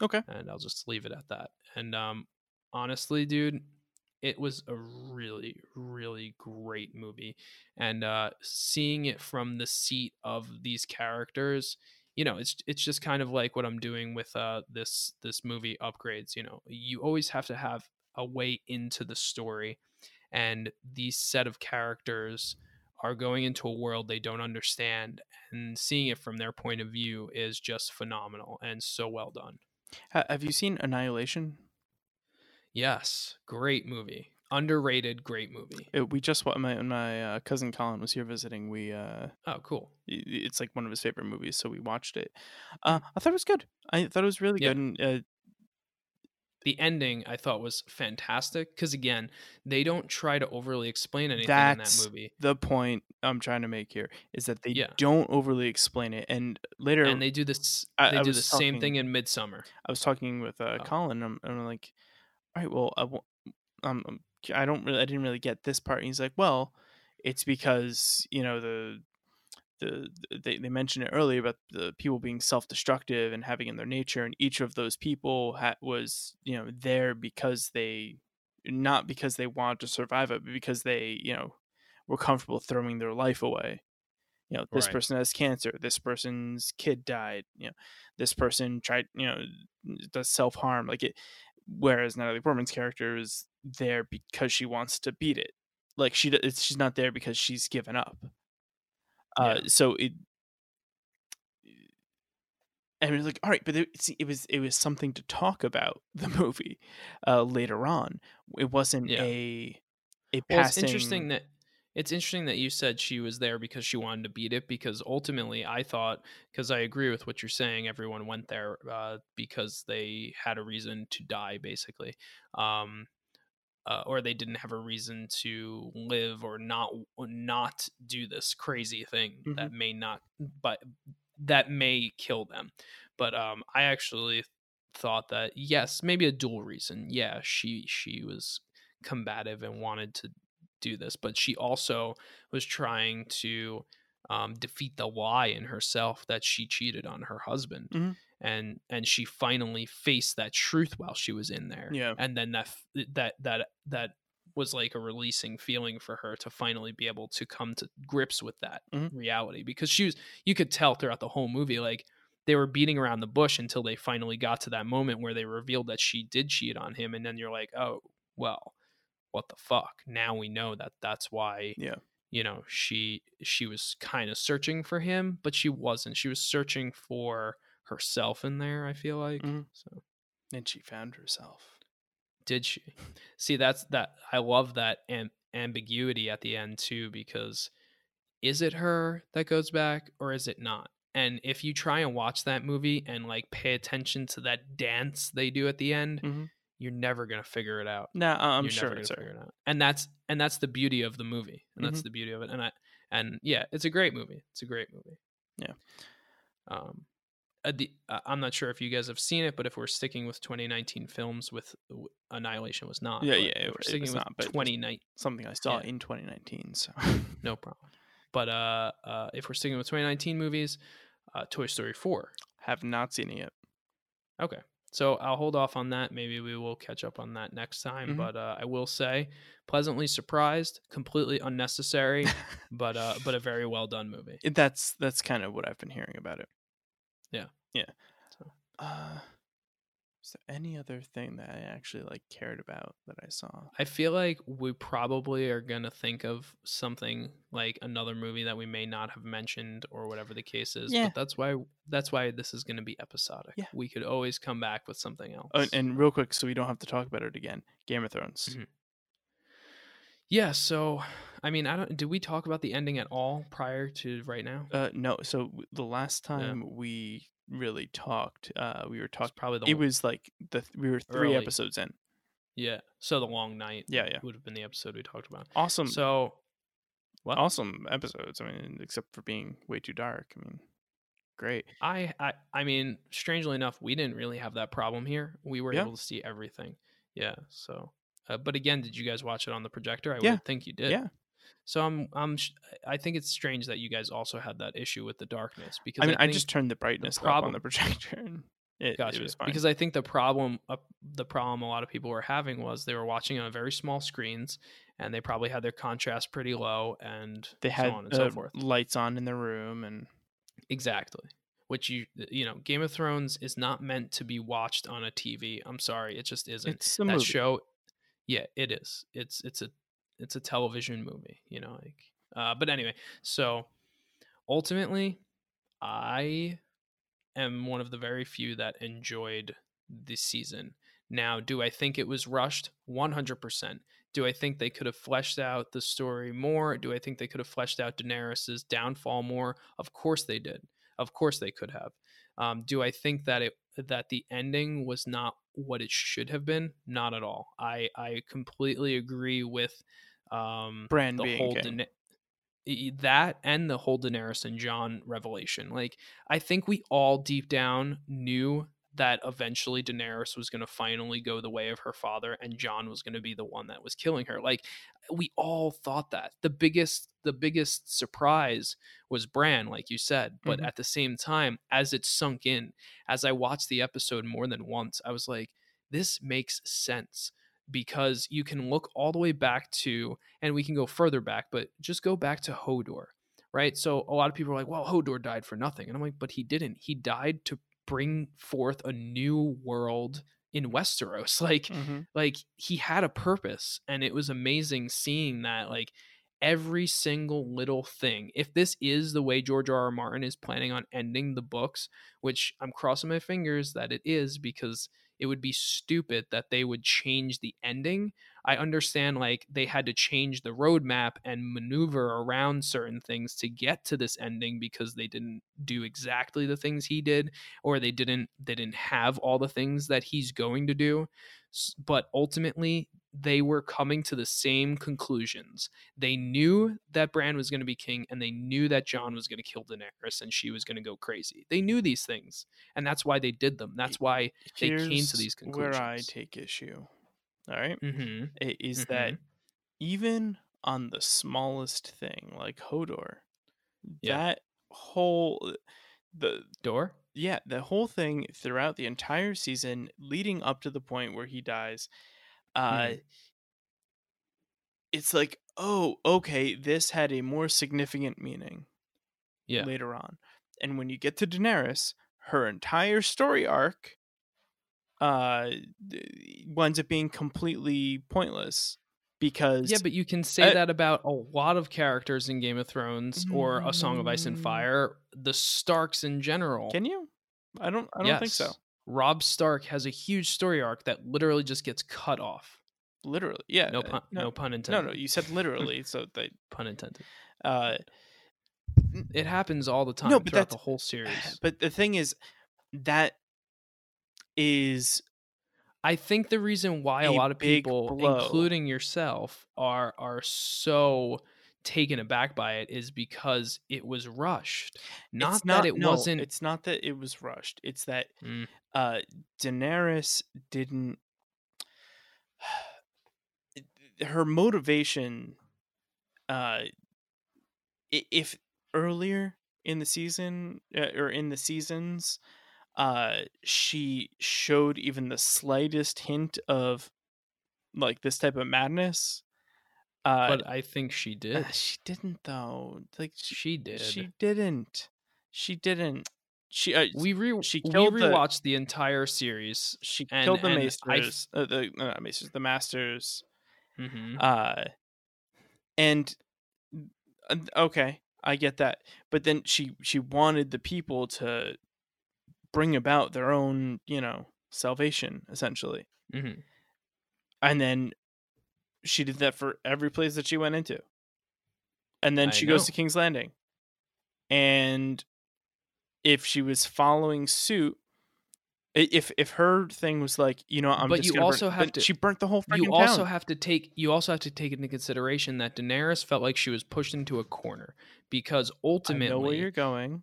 A: Okay.
B: And I'll just leave it at that. And um, honestly, dude, it was a really, really great movie. And uh, seeing it from the seat of these characters you know it's it's just kind of like what i'm doing with uh this this movie upgrades you know you always have to have a way into the story and these set of characters are going into a world they don't understand and seeing it from their point of view is just phenomenal and so well done
A: have you seen Annihilation?
B: yes great movie underrated great movie
A: It, we just wa- my my uh, cousin Colin was here visiting. We uh,
B: oh cool
A: it's like one of his favorite movies, so we watched it. Uh, I thought it was good. I thought it was really
B: Yeah.
A: good. And, uh,
B: the ending i thought was fantastic because again they don't try to overly explain anything
A: That's
B: in that movie
A: the point I'm trying to make here is that they
B: Yeah.
A: don't overly explain it. And later,
B: and they do this
A: I-
B: they
A: I
B: do the same thing in Midsommar
A: I was talking with uh,
B: Oh.
A: Colin, and I'm, I'm like, all right, well, I, won't- um, I don't really, I didn't really get this part. And he's like, well, it's because you know the the they, they mentioned it earlier about the people being self-destructive and having in their nature, and each of those people ha- was you know there because they not because they wanted to survive it, but because they you know were comfortable throwing their life away. You know, this
B: Right.
A: person has cancer. This person's kid died. You know, this person tried. You know, does self harm. Like it. Whereas Natalie Portman's character is there because she wants to beat it. Like she, it's, she's not there because she's given up. Uh,
B: Yeah.
A: so it. And it was like, all right, but it, see, it was it was something to talk about the movie uh, later on. It wasn't
B: Yeah.
A: a a
B: well it's
A: passing.
B: interesting that it's interesting that you said she was there because she wanted to beat it because ultimately i thought because i agree with what you're saying everyone went there uh, because they had a reason to die basically um, uh, or they didn't have a reason to live or not not do this crazy thing that may not but that may kill them. But um i actually thought that yes maybe a dual reason. Yeah she she was combative and wanted to do this but she also was trying to um, defeat the lie in herself that she cheated on her husband.
A: Mhm.
B: And and she finally faced that truth while she was in there
A: Yeah.
B: and then that that that that was like a releasing feeling for her to finally be able to come to grips with that
A: Mhm.
B: reality because she was you could tell throughout the whole movie like they were beating around the bush until they finally got to that moment where they revealed that she did cheat on him and then you're like oh well what the fuck now we know that that's why
A: Yeah.
B: you know she she was kind of searching for him but she wasn't she was searching for herself in there i feel like
A: Mhm.
B: so
A: And she found herself.
B: did she see that's that i love that am- ambiguity at the end too because is it her that goes back or is it not and if you try and watch that movie and like pay attention to that dance they do at the end
A: Mhm.
B: you're never gonna figure it out
A: Nah, uh, I'm
B: you're
A: sure it's
B: figure it out and that's and that's the beauty of the movie and that's
A: Mhm.
B: the beauty of it and i and yeah it's a great movie it's a great movie
A: Yeah.
B: um the, uh, i'm not sure if you guys have seen it but if we're sticking with 2019 films with annihilation was not
A: Yeah, yeah,
B: we're
A: it
B: sticking
A: was
B: with
A: not,
B: 2019
A: Something I saw
B: Yeah.
A: in 2019. So
B: no problem but uh uh if we're sticking with 2019 movies uh toy story 4
A: have not seen it yet.
B: Okay. So I'll hold off on that. Maybe we will catch up on that next time.
A: Mhm.
B: But uh, I will say, pleasantly surprised, completely unnecessary, but uh, but a very well done movie.
A: It- that's that's kind of what I've been hearing about it.
B: Yeah.
A: Yeah.
B: So-
A: Uh, is there any other thing that I actually like cared about that I saw?
B: I feel like we probably are gonna think of something like another movie that we may not have mentioned or whatever the case is.
A: Yeah.
B: But that's why that's why this is gonna be episodic.
A: Yeah.
B: We could always come back with something else.
A: Oh, and, and real quick, so we don't have to talk about it again. Game of Thrones.
B: Mhm. yeah. So I mean, I don't. Did we talk about the ending at all prior to right now?
A: Uh, no. So the last
B: Yeah.
A: time we really talked, uh, we were talking.
B: probably the
A: It was like the we were three
B: Early.
A: episodes in.
B: Yeah. So the long night.
A: Yeah, yeah.
B: Would have been the episode we talked about.
A: Awesome,
B: So what?
A: awesome episodes. I mean, except for being way too dark. I mean, great.
B: I, I I mean, strangely enough, we didn't really have that problem here. We were
A: Yeah.
B: able to see everything. Yeah. So, uh, but again, did you guys watch it on the projector? I
A: Yeah.
B: would think you did.
A: Yeah.
B: So I'm I'm I think it's strange that you guys also had that issue with the darkness because
A: I mean, I,
B: think-
A: just turned the brightness up on the projector, and it,
B: Gotcha.
A: it was fine.
B: Because I think the problem, uh, the problem a lot of people were having was they were watching on very small screens, and they probably had their contrast pretty low, and
A: they had
B: so on and so
A: uh,
B: forth.
A: lights on in the room, and
B: Exactly. which you you know Game of Thrones is not meant to be watched on a TV. I'm sorry, it just isn't.
A: It's a
B: that
A: movie.
B: show, yeah, it is. It's it's a it's a television movie, you know. Like, uh, but anyway, so ultimately, I am one of the very few that enjoyed this season. Now, do I think it was rushed? 100%. Do I think they could have fleshed out the story more? Do I think they could have fleshed out Daenerys's downfall more? Of course they did. Of course they could have. Um, do I think that it that the ending was not what it should have been? Not at all. I I completely agree with um,
A: Brand
B: the
A: being
B: whole e- that and the whole Daenerys and Jon revelation. Like I think we all deep down knew that eventually Daenerys was going to finally go the way of her father and Jon was going to be the one that was killing her. Like we all thought that. The biggest the biggest surprise was Bran like you said, but
A: Mhm.
B: at the same time as it sunk in, as I watched the episode more than once, I was like this makes sense because you can look all the way back to and we can go further back, but just go back to Hodor. Right? So a lot of people are like, "Well, Hodor died for nothing." And I'm like, "But he didn't. He died to bring forth a new world in Westeros. Like
A: Mhm.
B: like he had a purpose and it was amazing seeing that like every single little thing. If this is the way George R. R. Martin is planning on ending the books, which I'm crossing my fingers that it is because it would be stupid that they would change the ending. I understand like they had to change the roadmap and maneuver around certain things to get to this ending because they didn't do exactly the things he did or they didn't they didn't have all the things that he's going to do but ultimately they were coming to the same conclusions they knew that Bran was going to be king and they knew that Jon was going to kill Daenerys and she was going to go crazy they knew these things and that's why they did them that's why they came to these conclusions.
A: Where I take issue. All right?
B: mm-hmm.
A: is that even on the smallest thing like Hodor,
B: Yeah.
A: that whole the
B: door
A: yeah, the whole thing throughout the entire season leading up to the point where he dies uh
B: Mhm.
A: it's like, "Oh, okay, this had a more significant meaning."
B: yeah
A: later on. And when you get to Daenerys, her entire story arc uh winds up being completely pointless because
B: Yeah, but you can say
A: Uh,
B: that about a lot of characters in Game of Thrones or A Song of Ice and
A: Mm.
B: Fire, the Starks in general.
A: can you? I don't I don't think so.
B: Rob Stark has a huge story arc that literally just gets cut off.
A: Literally. Yeah.
B: No
A: uh,
B: pun, no, pun
A: no,
B: intended.
A: no, you said literally, so they
B: pun intended.
A: uh
B: It happens all the time
A: No, but
B: throughout the whole series.
A: but the thing is that is
B: I think the reason why a,
A: a
B: lot of people,
A: blow.
B: including yourself, are are so taken aback by it is because it was rushed. Not,
A: it's
B: that it
A: no,
B: wasn't.
A: it's not that it was rushed. It's that
B: Mm.
A: uh Daenerys didn't her motivation uh if earlier in the season uh, or in the seasons uh she showed even the slightest hint of like this type of madness uh
B: but I think she did.
A: uh, she didn't though like she,
B: did.
A: she didn't she didn't she uh,
B: we re
A: she killed the-
B: rewatched the entire series.
A: she
B: and-
A: killed the
B: masters. I
A: uh, the no, not maesters the masters
B: hmm
A: uh and okay i get that but then she she wanted the people to bring about their own you know salvation essentially
B: hmm
A: and then she did that for every place that she went into and then
B: I
A: she goes to king's landing and if she was following suit if if her thing was like you know i'm
B: But
A: just
B: you
A: gonna burn-
B: also have
A: but
B: to-
A: she burnt the whole
B: You also
A: town.
B: have to take you also have to take into consideration that Daenerys felt like she was pushed into a corner because ultimately
A: I know where you're going.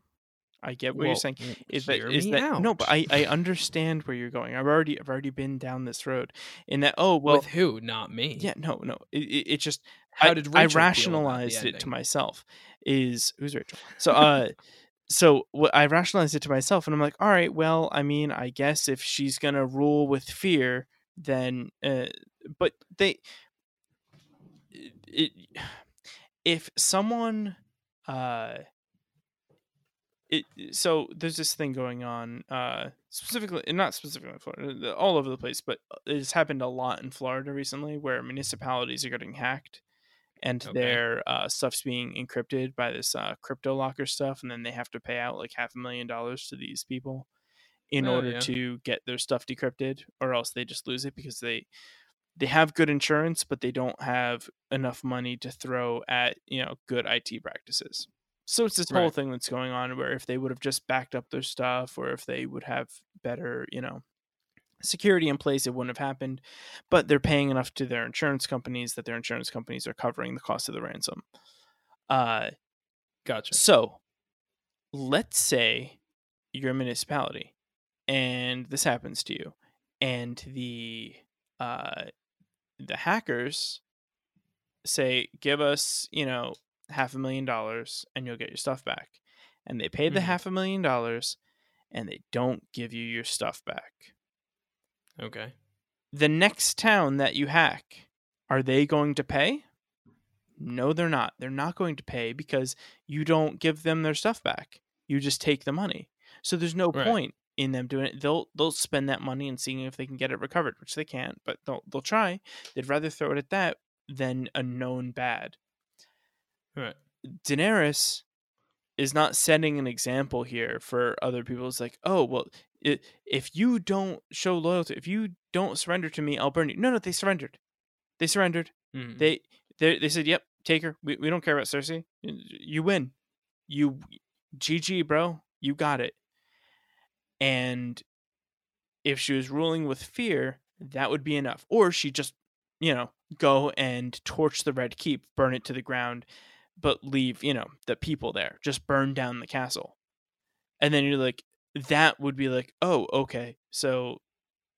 A: I get what you're saying. Is that is that no? But. I I understand where you're going. I've already I've already been down this road. In that oh well
B: with who? Not me.
A: yeah no no it, it, it just
B: How
A: I,
B: did
A: I
B: Rachel the
A: rationalized it to myself is who's Rachel so uh so what I rationalized it to myself and I'm like all right well I mean I guess if she's gonna rule with fear then uh but they it, if someone uh it so there's this thing going on uh specifically not specifically in Florida all over the place but it's happened a lot in Florida recently where municipalities are getting hacked and
B: Okay.
A: their uh, stuff's being encrypted by this uh, crypto locker stuff and then they have to pay out like half a million dollars to these people in
B: Oh,
A: order
B: yeah.
A: to get their stuff decrypted or else they just lose it because they they have good insurance but they don't have enough money to throw at you know good IT practices so it's this whole thing that's going on where if they would have just backed up their stuff or if they would have better you know security in place it wouldn't have happened but they're paying enough to their insurance companies that their insurance companies are covering the cost of the ransom uh
B: Gotcha.
A: so let's say you're a municipality and this happens to you and the uh the hackers say give us you know half a million dollars and you'll get your stuff back. And they pay the
B: Mhm.
A: half a million dollars and they don't give you your stuff back.
B: Okay.
A: the next town that you hack are they going to pay? No they're not. They're not going to pay because you don't give them their stuff back. You just take the money. So there's no
B: Right.
A: point in them doing it. They'll they'll spend that money and seeing if they can get it recovered which they can't but they'll they'll try. They'd rather throw it at that than a known bad
B: Right.
A: Daenerys is not setting an example here for other people. It's like, oh well, i if you don't show loyalty, if you don't surrender to me, I'll burn you. No, no, they surrendered. They surrendered.
B: Mhm.
A: They they they said, yep, take her. We we don't care about Cersei. You win. You GG, bro. You got it. And if she was ruling with fear, that would be enough. Or she just, you know, go and torch the Red Keep, burn it to the ground, but leave, you know, the people there. Just burn down the castle. And then you're like, that would be like, oh, okay. So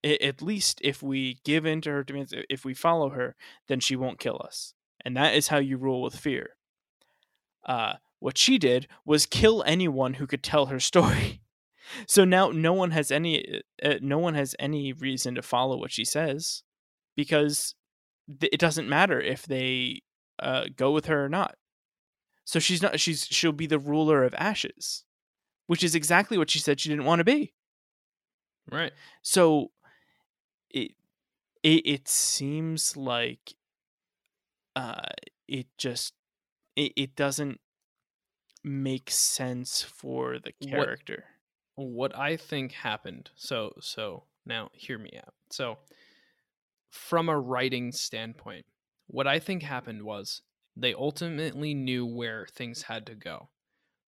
A: at least if we give in to her demands, if we follow her, then she won't kill us. And that is how you rule with fear. Uh, what she did was kill anyone who could tell her story. So now no one has any uh, no one has any reason to follow what she says because th- it doesn't matter if they uh, go with her or not. So she's not she's she'll be the ruler of ashes, which is exactly what she said she didn't want to be.
B: Right.
A: So it it it seems like uh it just it, it doesn't make sense for the
B: What-
A: character.
B: what I think happened. So so now hear me out. So from a writing standpoint, what I think happened was they ultimately knew where things had to go.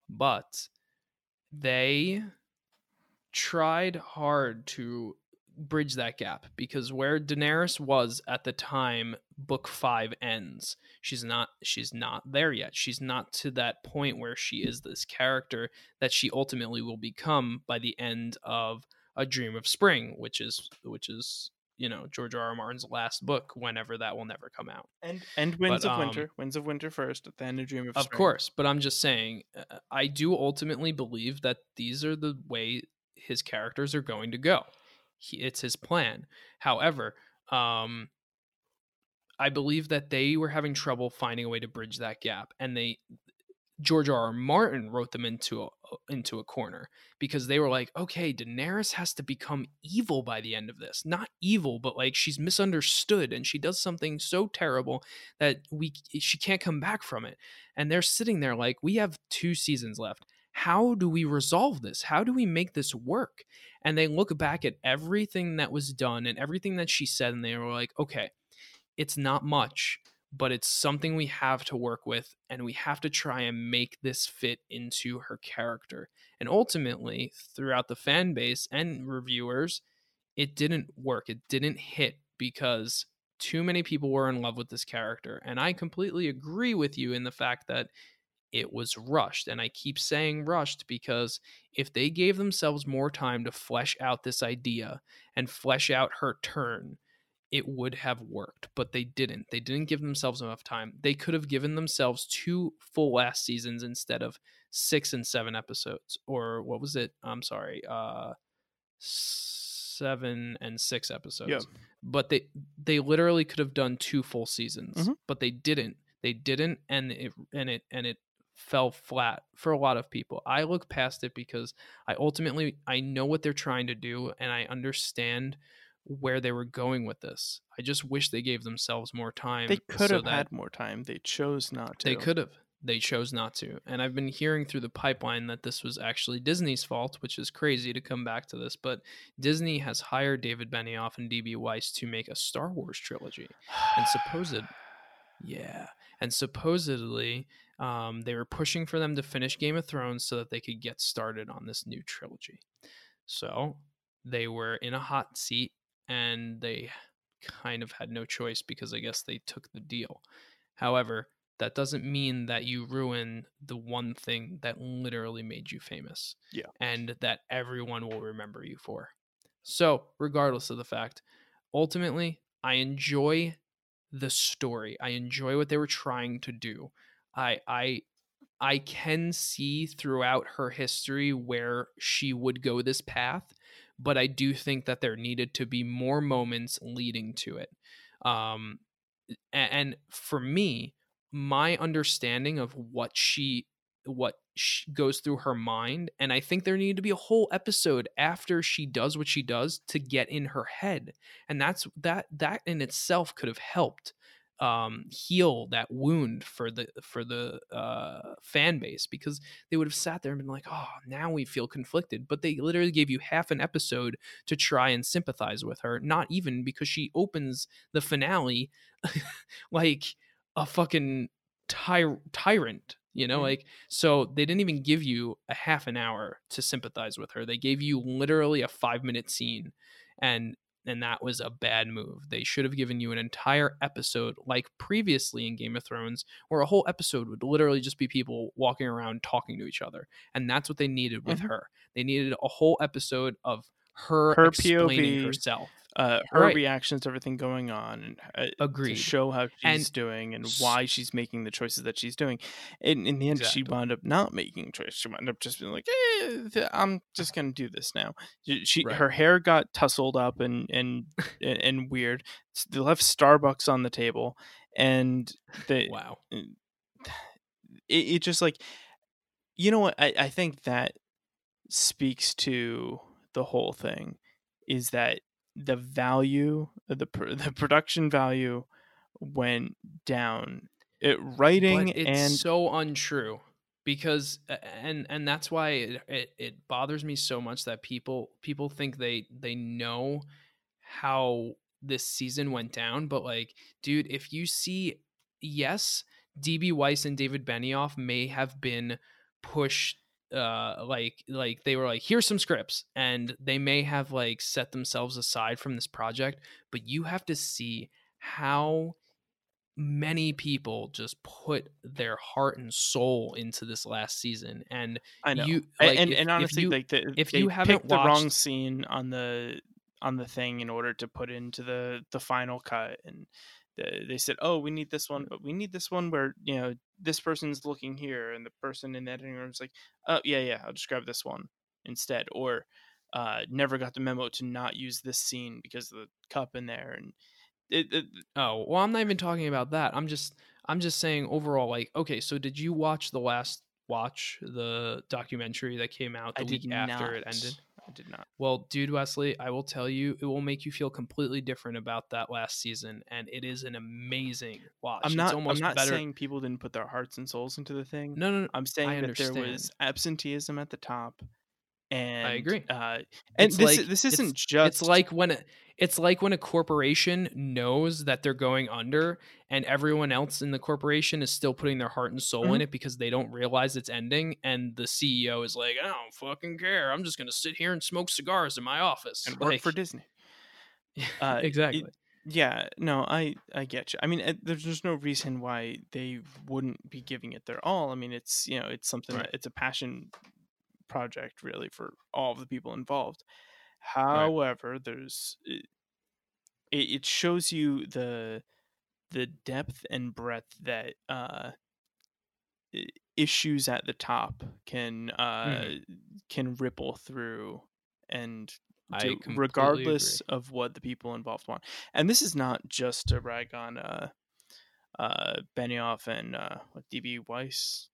B: But they tried hard to bridge that gap because where Daenerys was at the time book 5 ends she's not she's not there yet she's not to that point where she is this character that she ultimately will become by the end of a dream of spring which is which is you know george r. R. Martin's last book whenever that will never come out.
A: And and Winds
B: But,
A: of
B: um,
A: Winter, Winds of Winter first, at the end of Dream of
B: of
A: Spring.
B: course but i'm just saying uh, i do ultimately believe that these are the way his characters are going to go. He, it's his plan. However um i believe that they were having trouble finding a way to bridge that gap and they george r. R. Martin wrote them into a into a corner because they were like okay daenerys has to become evil by the end of this. Not evil but like she's misunderstood and she does something so terrible that we eh, she can't come back from it. And they're sitting there like we have two seasons left. How do we resolve this? How do we make this work? And they look back at everything that was done and everything that she said and they were like okay it's not much but it's something we have to work with and we have to try and make this fit into her character. And ultimately throughout the fan base and reviewers it didn't work. It didn't hit because too many people were in love with this character. And i completely agree with you in the fact that it was rushed. And i keep saying rushed because if they gave themselves more time to flesh out this idea and flesh out her turn it would have worked but they didn't they didn't give themselves enough time they could have given themselves two full last seasons instead of six and seven episodes or what was it i'm sorry uh seven and six episodes
A: Yep.
B: but they they literally could have done two full seasons
A: Mhm.
B: but they didn't they didn't and it and it and it fell flat for a lot of people. I look past it because I ultimately I know what they're trying to do and I understand where they were going with this. I just wish they gave themselves more time.
A: They could
B: so
A: have had more time. They chose not to.
B: They could have. They chose not to. And I've been hearing through the pipeline that this was actually Disney's fault, which is crazy to come back to this. But Disney has hired David Benioff and DB Weiss to make a Star Wars trilogy. And supposed, yeah. And supposedly, um, they were pushing for them to finish Game of Thrones so that they could get started on this new trilogy. So they were in a hot seat and they kind of had no choice because I guess they took the deal. However, that doesn't mean that you ruin the one thing that literally made you famous.
A: Yeah.
B: And that everyone will remember you for. So, regardless of the fact, ultimately, I enjoy the story. I enjoy what they were trying to do. I I I can see throughout her history where she would go this path, but I do think that there needed to be more moments leading to it. Um, and for me, my understanding of what she what she goes through her mind and i think there needed to be a whole episode after she does what she does to get in her head and that's that that in itself could have helped um, heal that wound for the for the uh, fan base because they would have sat there and been like, "Oh, now we feel conflicted." But they literally gave you half an episode to try and sympathize with her. Not even because she opens the finale like a fucking ty- tyrant you know
A: Mhm.
B: like so they didn't even give you a half an hour to sympathize with her they gave you literally a five minute scene and and that was a bad move. They should have given you an entire episode like previously in game of thrones where a whole episode would literally just be people walking around talking to each other and that's what they needed with
A: Mhm.
B: her. They needed a whole episode of her,
A: Her
B: explaining
A: POV,
B: herself
A: uh, her
B: Right.
A: reactions to everything going on and uh,
B: Agreed.
A: to show how she's
B: And
A: doing and why she's making the choices that she's doing. And in the end, she wound up not making choices. She wound up just being like, eh, "I'm just gonna do this now." She,
B: Right.
A: her hair got tousled up and and and, weird. They left Starbucks on the table, and they
B: wow
A: it, it just like you know what I, I think that speaks to the whole thing is that the value uh, the pr- the production value went down. It writing
B: but it's
A: and
B: so untrue because and and that's why it, it, it bothers me so much that people people think they they know how this season went down but like dude if you see yes db weiss and david benioff may have been pushed uh like like they were like here's some scripts and they may have like set themselves aside from this project but you have to see how many people just put their heart and soul into this last season and
A: i know
B: you like
A: and
B: if-
A: and
B: if
A: honestly
B: you-
A: like the,
B: if you haven't
A: picked the wrong scene on the on the thing in order to put into the the final cut and they said oh we need this one but we need this one where you know this person's looking here and the person in the editing room is like oh yeah yeah i'll just grab this one instead or uh never got the memo to not use this scene because of the cup in there and it, it,
B: oh well i'm not even talking about that i'm just i'm just saying overall like okay so did you watch the last watch the documentary that came out the
A: i
B: week after
A: not.
B: it ended
A: i did not
B: Well, dude, Wesley, I will tell you, it will make you feel completely different about that last season, and it is an amazing watch.
A: i'm
B: It's
A: not
B: almost
A: i'm not
B: better.
A: saying people didn't put their hearts and souls into the thing
B: no, no, no.
A: I'm saying that there was absenteeism at the top, and I
B: agree.
A: Uh, and
B: It's
A: this
B: like-
A: this isn't just
B: It's like when a, it's like when a corporation knows that they're going under, and everyone else in the corporation is still putting their heart and soul
A: Mm-hmm.
B: in it because they don't realize it's ending, and the CEO is like, "I don't fucking care. I'm just gonna sit here and smoke cigars in my office
A: and work for Disney. Uh, it-
B: exactly.
A: Yeah, no, I I get you. I mean, it, there's just no reason why they wouldn't be giving it their all. I mean, it's you know, it's something
B: Right.
A: it's a passion project really for all of the people involved. However, there's it, it shows you the the depth and breadth that uh issues at the top can uh can ripple through and do, regardless
B: agree.
A: of what the people involved want. And this is not just a rag on uh uh Benioff and uh what DB Weiss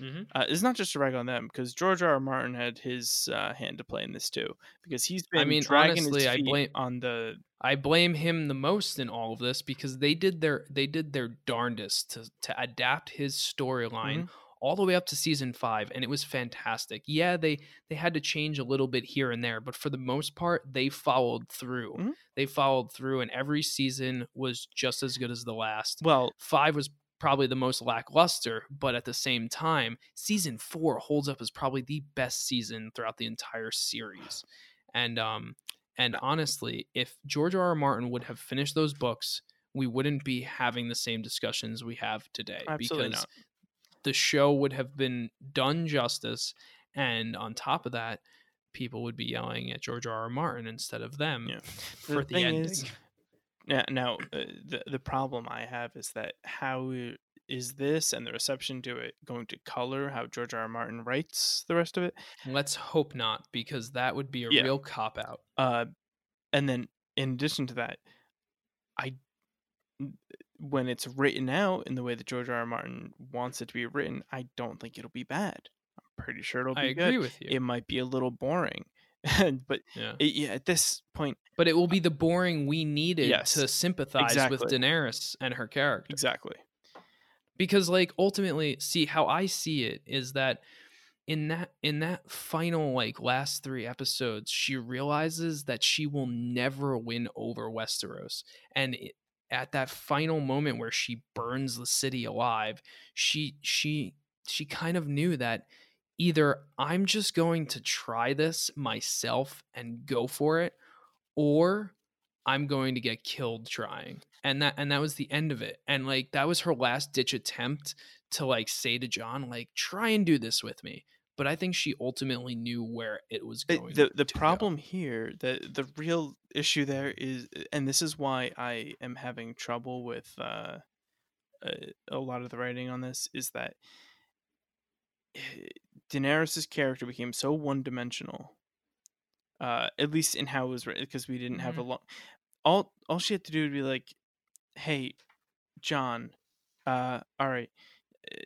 B: Mm-hmm.
A: Uh, it's not just a rag on them because George R. R. Martin had his uh, hand to play in this too because he's been
B: I mean, honestly, I blame-
A: on the
B: I blame him the most in all of this because they did their they did their darndest to to adapt his storyline
A: Mhm.
B: all the way up to season 5 and it was fantastic. Yeah, they they had to change a little bit here and there, but for the most part they followed through.
A: Mhm.
B: They followed through and every season was just as good as the last.
A: well.
B: 5 was probably the most lackluster, but at the same time, season 4 holds up as probably the best season throughout the entire series. And um and honestly, if George R. R. Martin would have finished those books, we wouldn't be having the same discussions we have today
A: Absolutely
B: because
A: not.
B: the show would have been done justice and on top of that, people would be yelling at George R. R. Martin instead of them
A: Yeah.
B: for the,
A: thing
B: ending.
A: is, yeah, now uh, the the problem I have is that how is this and the reception to it going to color how George R. R. Martin writes the rest of it?
B: Let's hope not because that would be a
A: Yeah.
B: real cop out.
A: Uh, and then in addition to that, I when it's written out in the way that George R. R. Martin wants it to be written, I don't think it'll be bad. I'm pretty sure it'll be
B: I agree
A: good.
B: with you.
A: It might be a little boring, but
B: yeah.
A: it, yeah, at this point,
B: But it will uh be the boring we needed
A: Yes,
B: to sympathize with. Daenerys and her character.
A: exactly.
B: Because like ultimately, see how I see it is that in that in that final like last 3 episodes, she realizes that she will never win over Westeros. And it, at that final moment where she burns the city alive, she she she kind of knew that either I'm just going to try this myself and go for it or I'm going to get killed trying. And that and that was the end of it. And like that was her last ditch attempt to like say to Jon like try and do this with me. But I think she ultimately knew where it was going.
A: the the
B: to go.
A: problem here the the real issue there is and this is why i am having trouble with uh, uh a lot of the writing on this is that eh, daenerys's character became so one-dimensional uh at least in how it was written because we didn't have a long all all she had to do would be like hey jon uh all right eh,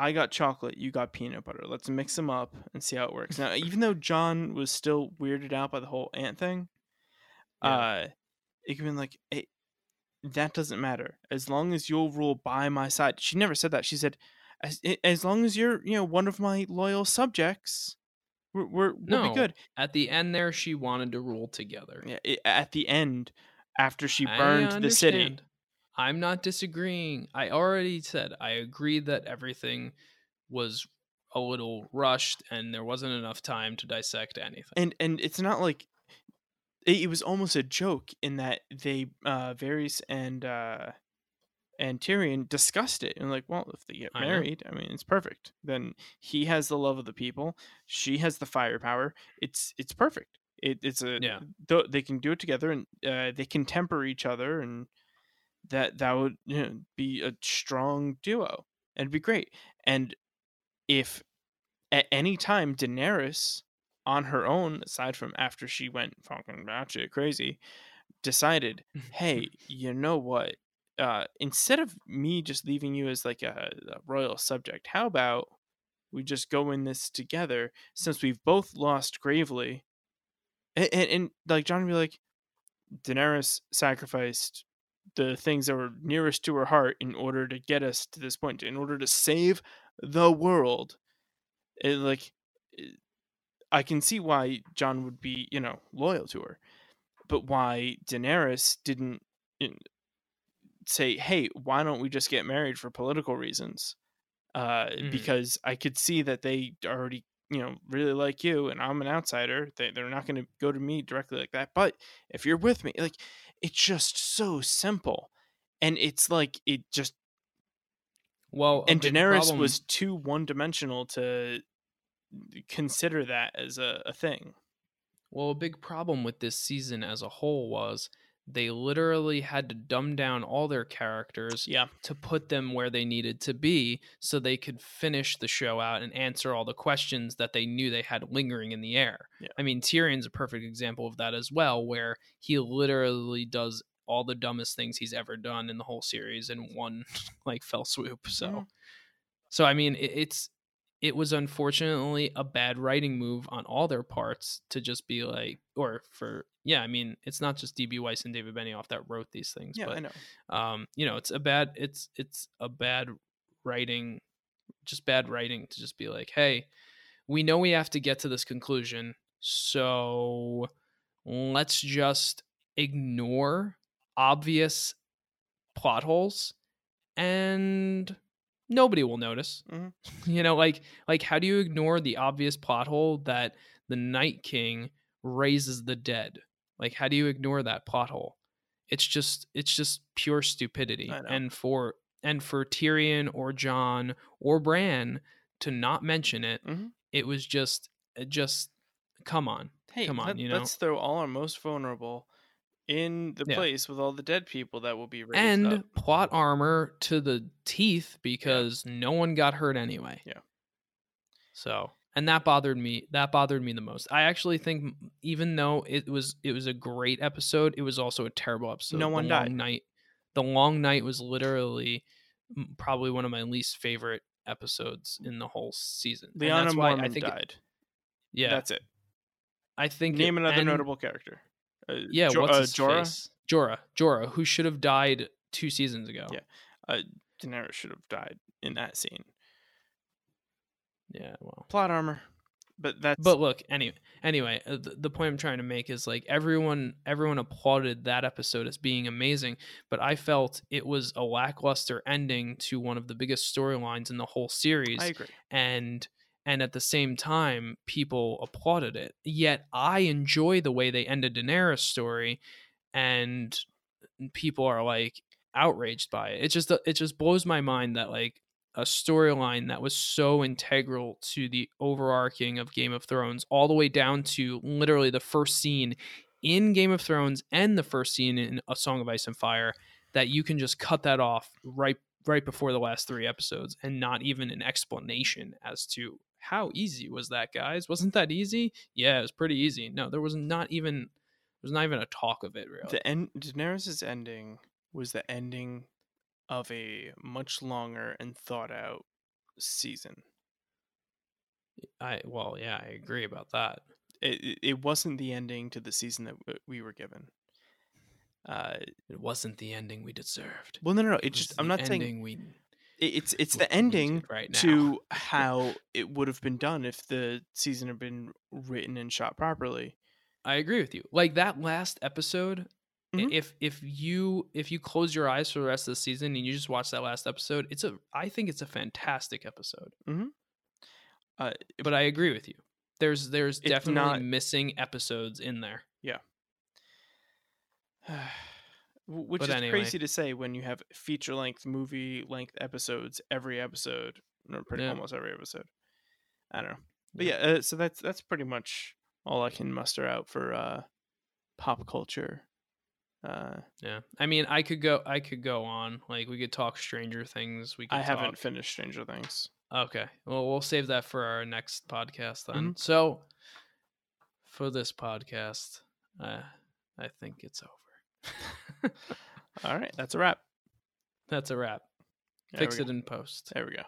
A: I got chocolate, you got peanut butter. Let's mix them up and see how it works. Now, even though Jon was still weirded out by the whole aunt thing,
B: Yeah.
A: uh, it could be like, hey, that doesn't matter as long as you'll rule by my side. She never said that. She said, as as long as you're, you know, one of my loyal subjects, we're, we're we'll
B: No.
A: be good.
B: At the end there she wanted to rule together.
A: Yeah, at the end, after she burned the city.
B: I'm not disagreeing. I already said I agree that everything was a little rushed and there wasn't enough time to dissect anything.
A: and and it's not like it, it was almost a joke in that they uh Varys and uh and Tyrion discussed it and like well if they get married I mean it's perfect. Then he has the love of the people she has the firepower it's it's perfect. It, it's a
B: Yeah.
A: th- they can do it together and uh, they can temper each other and that that would you know, be a strong duo. And it'd be great. And if at any time Daenerys on her own, aside from after she went fucking batshit crazy, decided, hey, you know what? Uh, instead of me just leaving you as like a, a royal subject, how about we just go in this together since we've both lost gravely? And, and, and like Jon would be like, Daenerys sacrificed the things that were nearest to her heart in order to get us to this point, in order to save the world. It, like, eh, I can see why Jon would be, you know, loyal to her, but why Daenerys didn't know, say, "Hey, why don't we just get married for political reasons?" Uh,
B: Mhm.
A: Because I could see that they already, you know, really like you, and I'm an outsider. They they're not going to go to me directly like that. But if you're with me, like, it's just so simple, and it's like it just
B: well,
A: and Daenerys
B: problem-
A: was too one dimensional to consider that as a, a thing.
B: Well, a big problem with this season as a whole was they literally had to dumb down all their characters
A: Yeah.
B: to put them where they needed to be so they could finish the show out and answer all the questions that they knew they had lingering in the air.
A: Yeah.
B: I mean, Tyrion's a perfect example of that as well, where he literally does all the dumbest things he's ever done in the whole series in one like fell swoop. So,
A: Mhm.
B: So I mean, it, it's it was unfortunately a bad writing move on all their parts to just be like, or for yeah, I mean, it's not just DB Weiss and David Benioff that wrote these things,
A: Yeah, I
B: but
A: know.
B: um, you know, it's a bad it's it's a bad writing, just bad writing to just be like, hey, we know we have to get to this conclusion, so let's just ignore obvious plot holes and nobody will notice
A: Mhm.
B: you know like like how do you ignore the obvious plot hole that the night king raises the dead like how do you ignore that plot hole it's just it's just pure stupidity and for and for Tyrion or Jon or Bran to not mention it
A: Mhm.
B: it was just just come on
A: Hey,
B: Come on,
A: let,
B: you know?
A: let's throw all our most vulnerable in the
B: Yeah.
A: place with all the dead people that will be raised
B: and
A: up.
B: plot armor to the teeth because no one got hurt anyway.
A: Yeah.
B: So, and that bothered me. That bothered me the most. I actually think even though it was it was a great episode, it was also a terrible episode.
A: No one
B: the
A: died.
B: Night. The long night was literally probably one of my least favorite episodes in the whole season. And
A: Lyanna
B: that's why
A: Mormont
B: I think it-
A: died.
B: yeah,
A: That's it.
B: I think it-
A: Name another
B: and-
A: notable character. Uh,
B: Yeah,
A: Jo-
B: what's
A: uh,
B: his
A: Jorah?
B: face? Jorah, Jorah, who should have died two seasons ago.
A: Yeah. Uh, Daenerys should have died in that scene.
B: yeah. Well,
A: Plot armor, but that's
B: But look, anyway, anyway, uh, the, the point I'm trying to make is like everyone, everyone applauded that episode as being amazing, but I felt it was a lackluster ending to one of the biggest storylines in the whole series,
A: I agree.
B: and and at the same time, people applauded it. Yet I enjoy the way they ended Daenerys' story, and people are like outraged by it. It just it just blows my mind that like a storyline that was so integral to the overarching of Game of Thrones, all the way down to literally the first scene in Game of Thrones and the first scene in A Song of Ice and Fire, that you can just cut that off right right before the last three episodes and not even an explanation as to how easy was that guys wasn't that easy yeah it was pretty easy no there was not even there was not even a talk of it really
A: The end Daenerys' ending was the ending of a much longer and thought out season.
B: i well yeah i agree about that
A: It, it- it wasn't the ending to the season that we were given. Uh,
B: it wasn't the ending we deserved
A: well, no, no, no.
B: It
A: It's just I'm not saying
B: we
A: it- it's it's the ending
B: right now.
A: to how it would have been done if the season had been written and shot properly.
B: I agree with you. Like that last episode,
A: Mhm.
B: if if you if you close your eyes for the rest of the season and you just watch that last episode, it's a I think it's a fantastic episode.
A: Mm-hmm. Uh,
B: But I agree with you. There's there's definitely
A: not-
B: missing episodes in there.
A: W- Which
B: But
A: is
B: anyway.
A: crazy to say when you have feature length, movie length episodes every episode, or pretty
B: Yeah.
A: almost every episode. I don't know, but yeah. Uh, so that's that's pretty much all I can muster out for uh, pop culture. Uh,
B: Yeah. I mean, I could go I could go on. Like we could talk Stranger Things. We could
A: I haven't
B: talk-
A: finished Stranger Things.
B: Okay. Well, we'll save that for our next podcast then.
A: Mhm.
B: So, for this podcast, uh, I think it's over.
A: All right, that's a wrap.
B: That's a wrap.
A: There
B: Fix it
A: go.
B: in post.
A: There we go.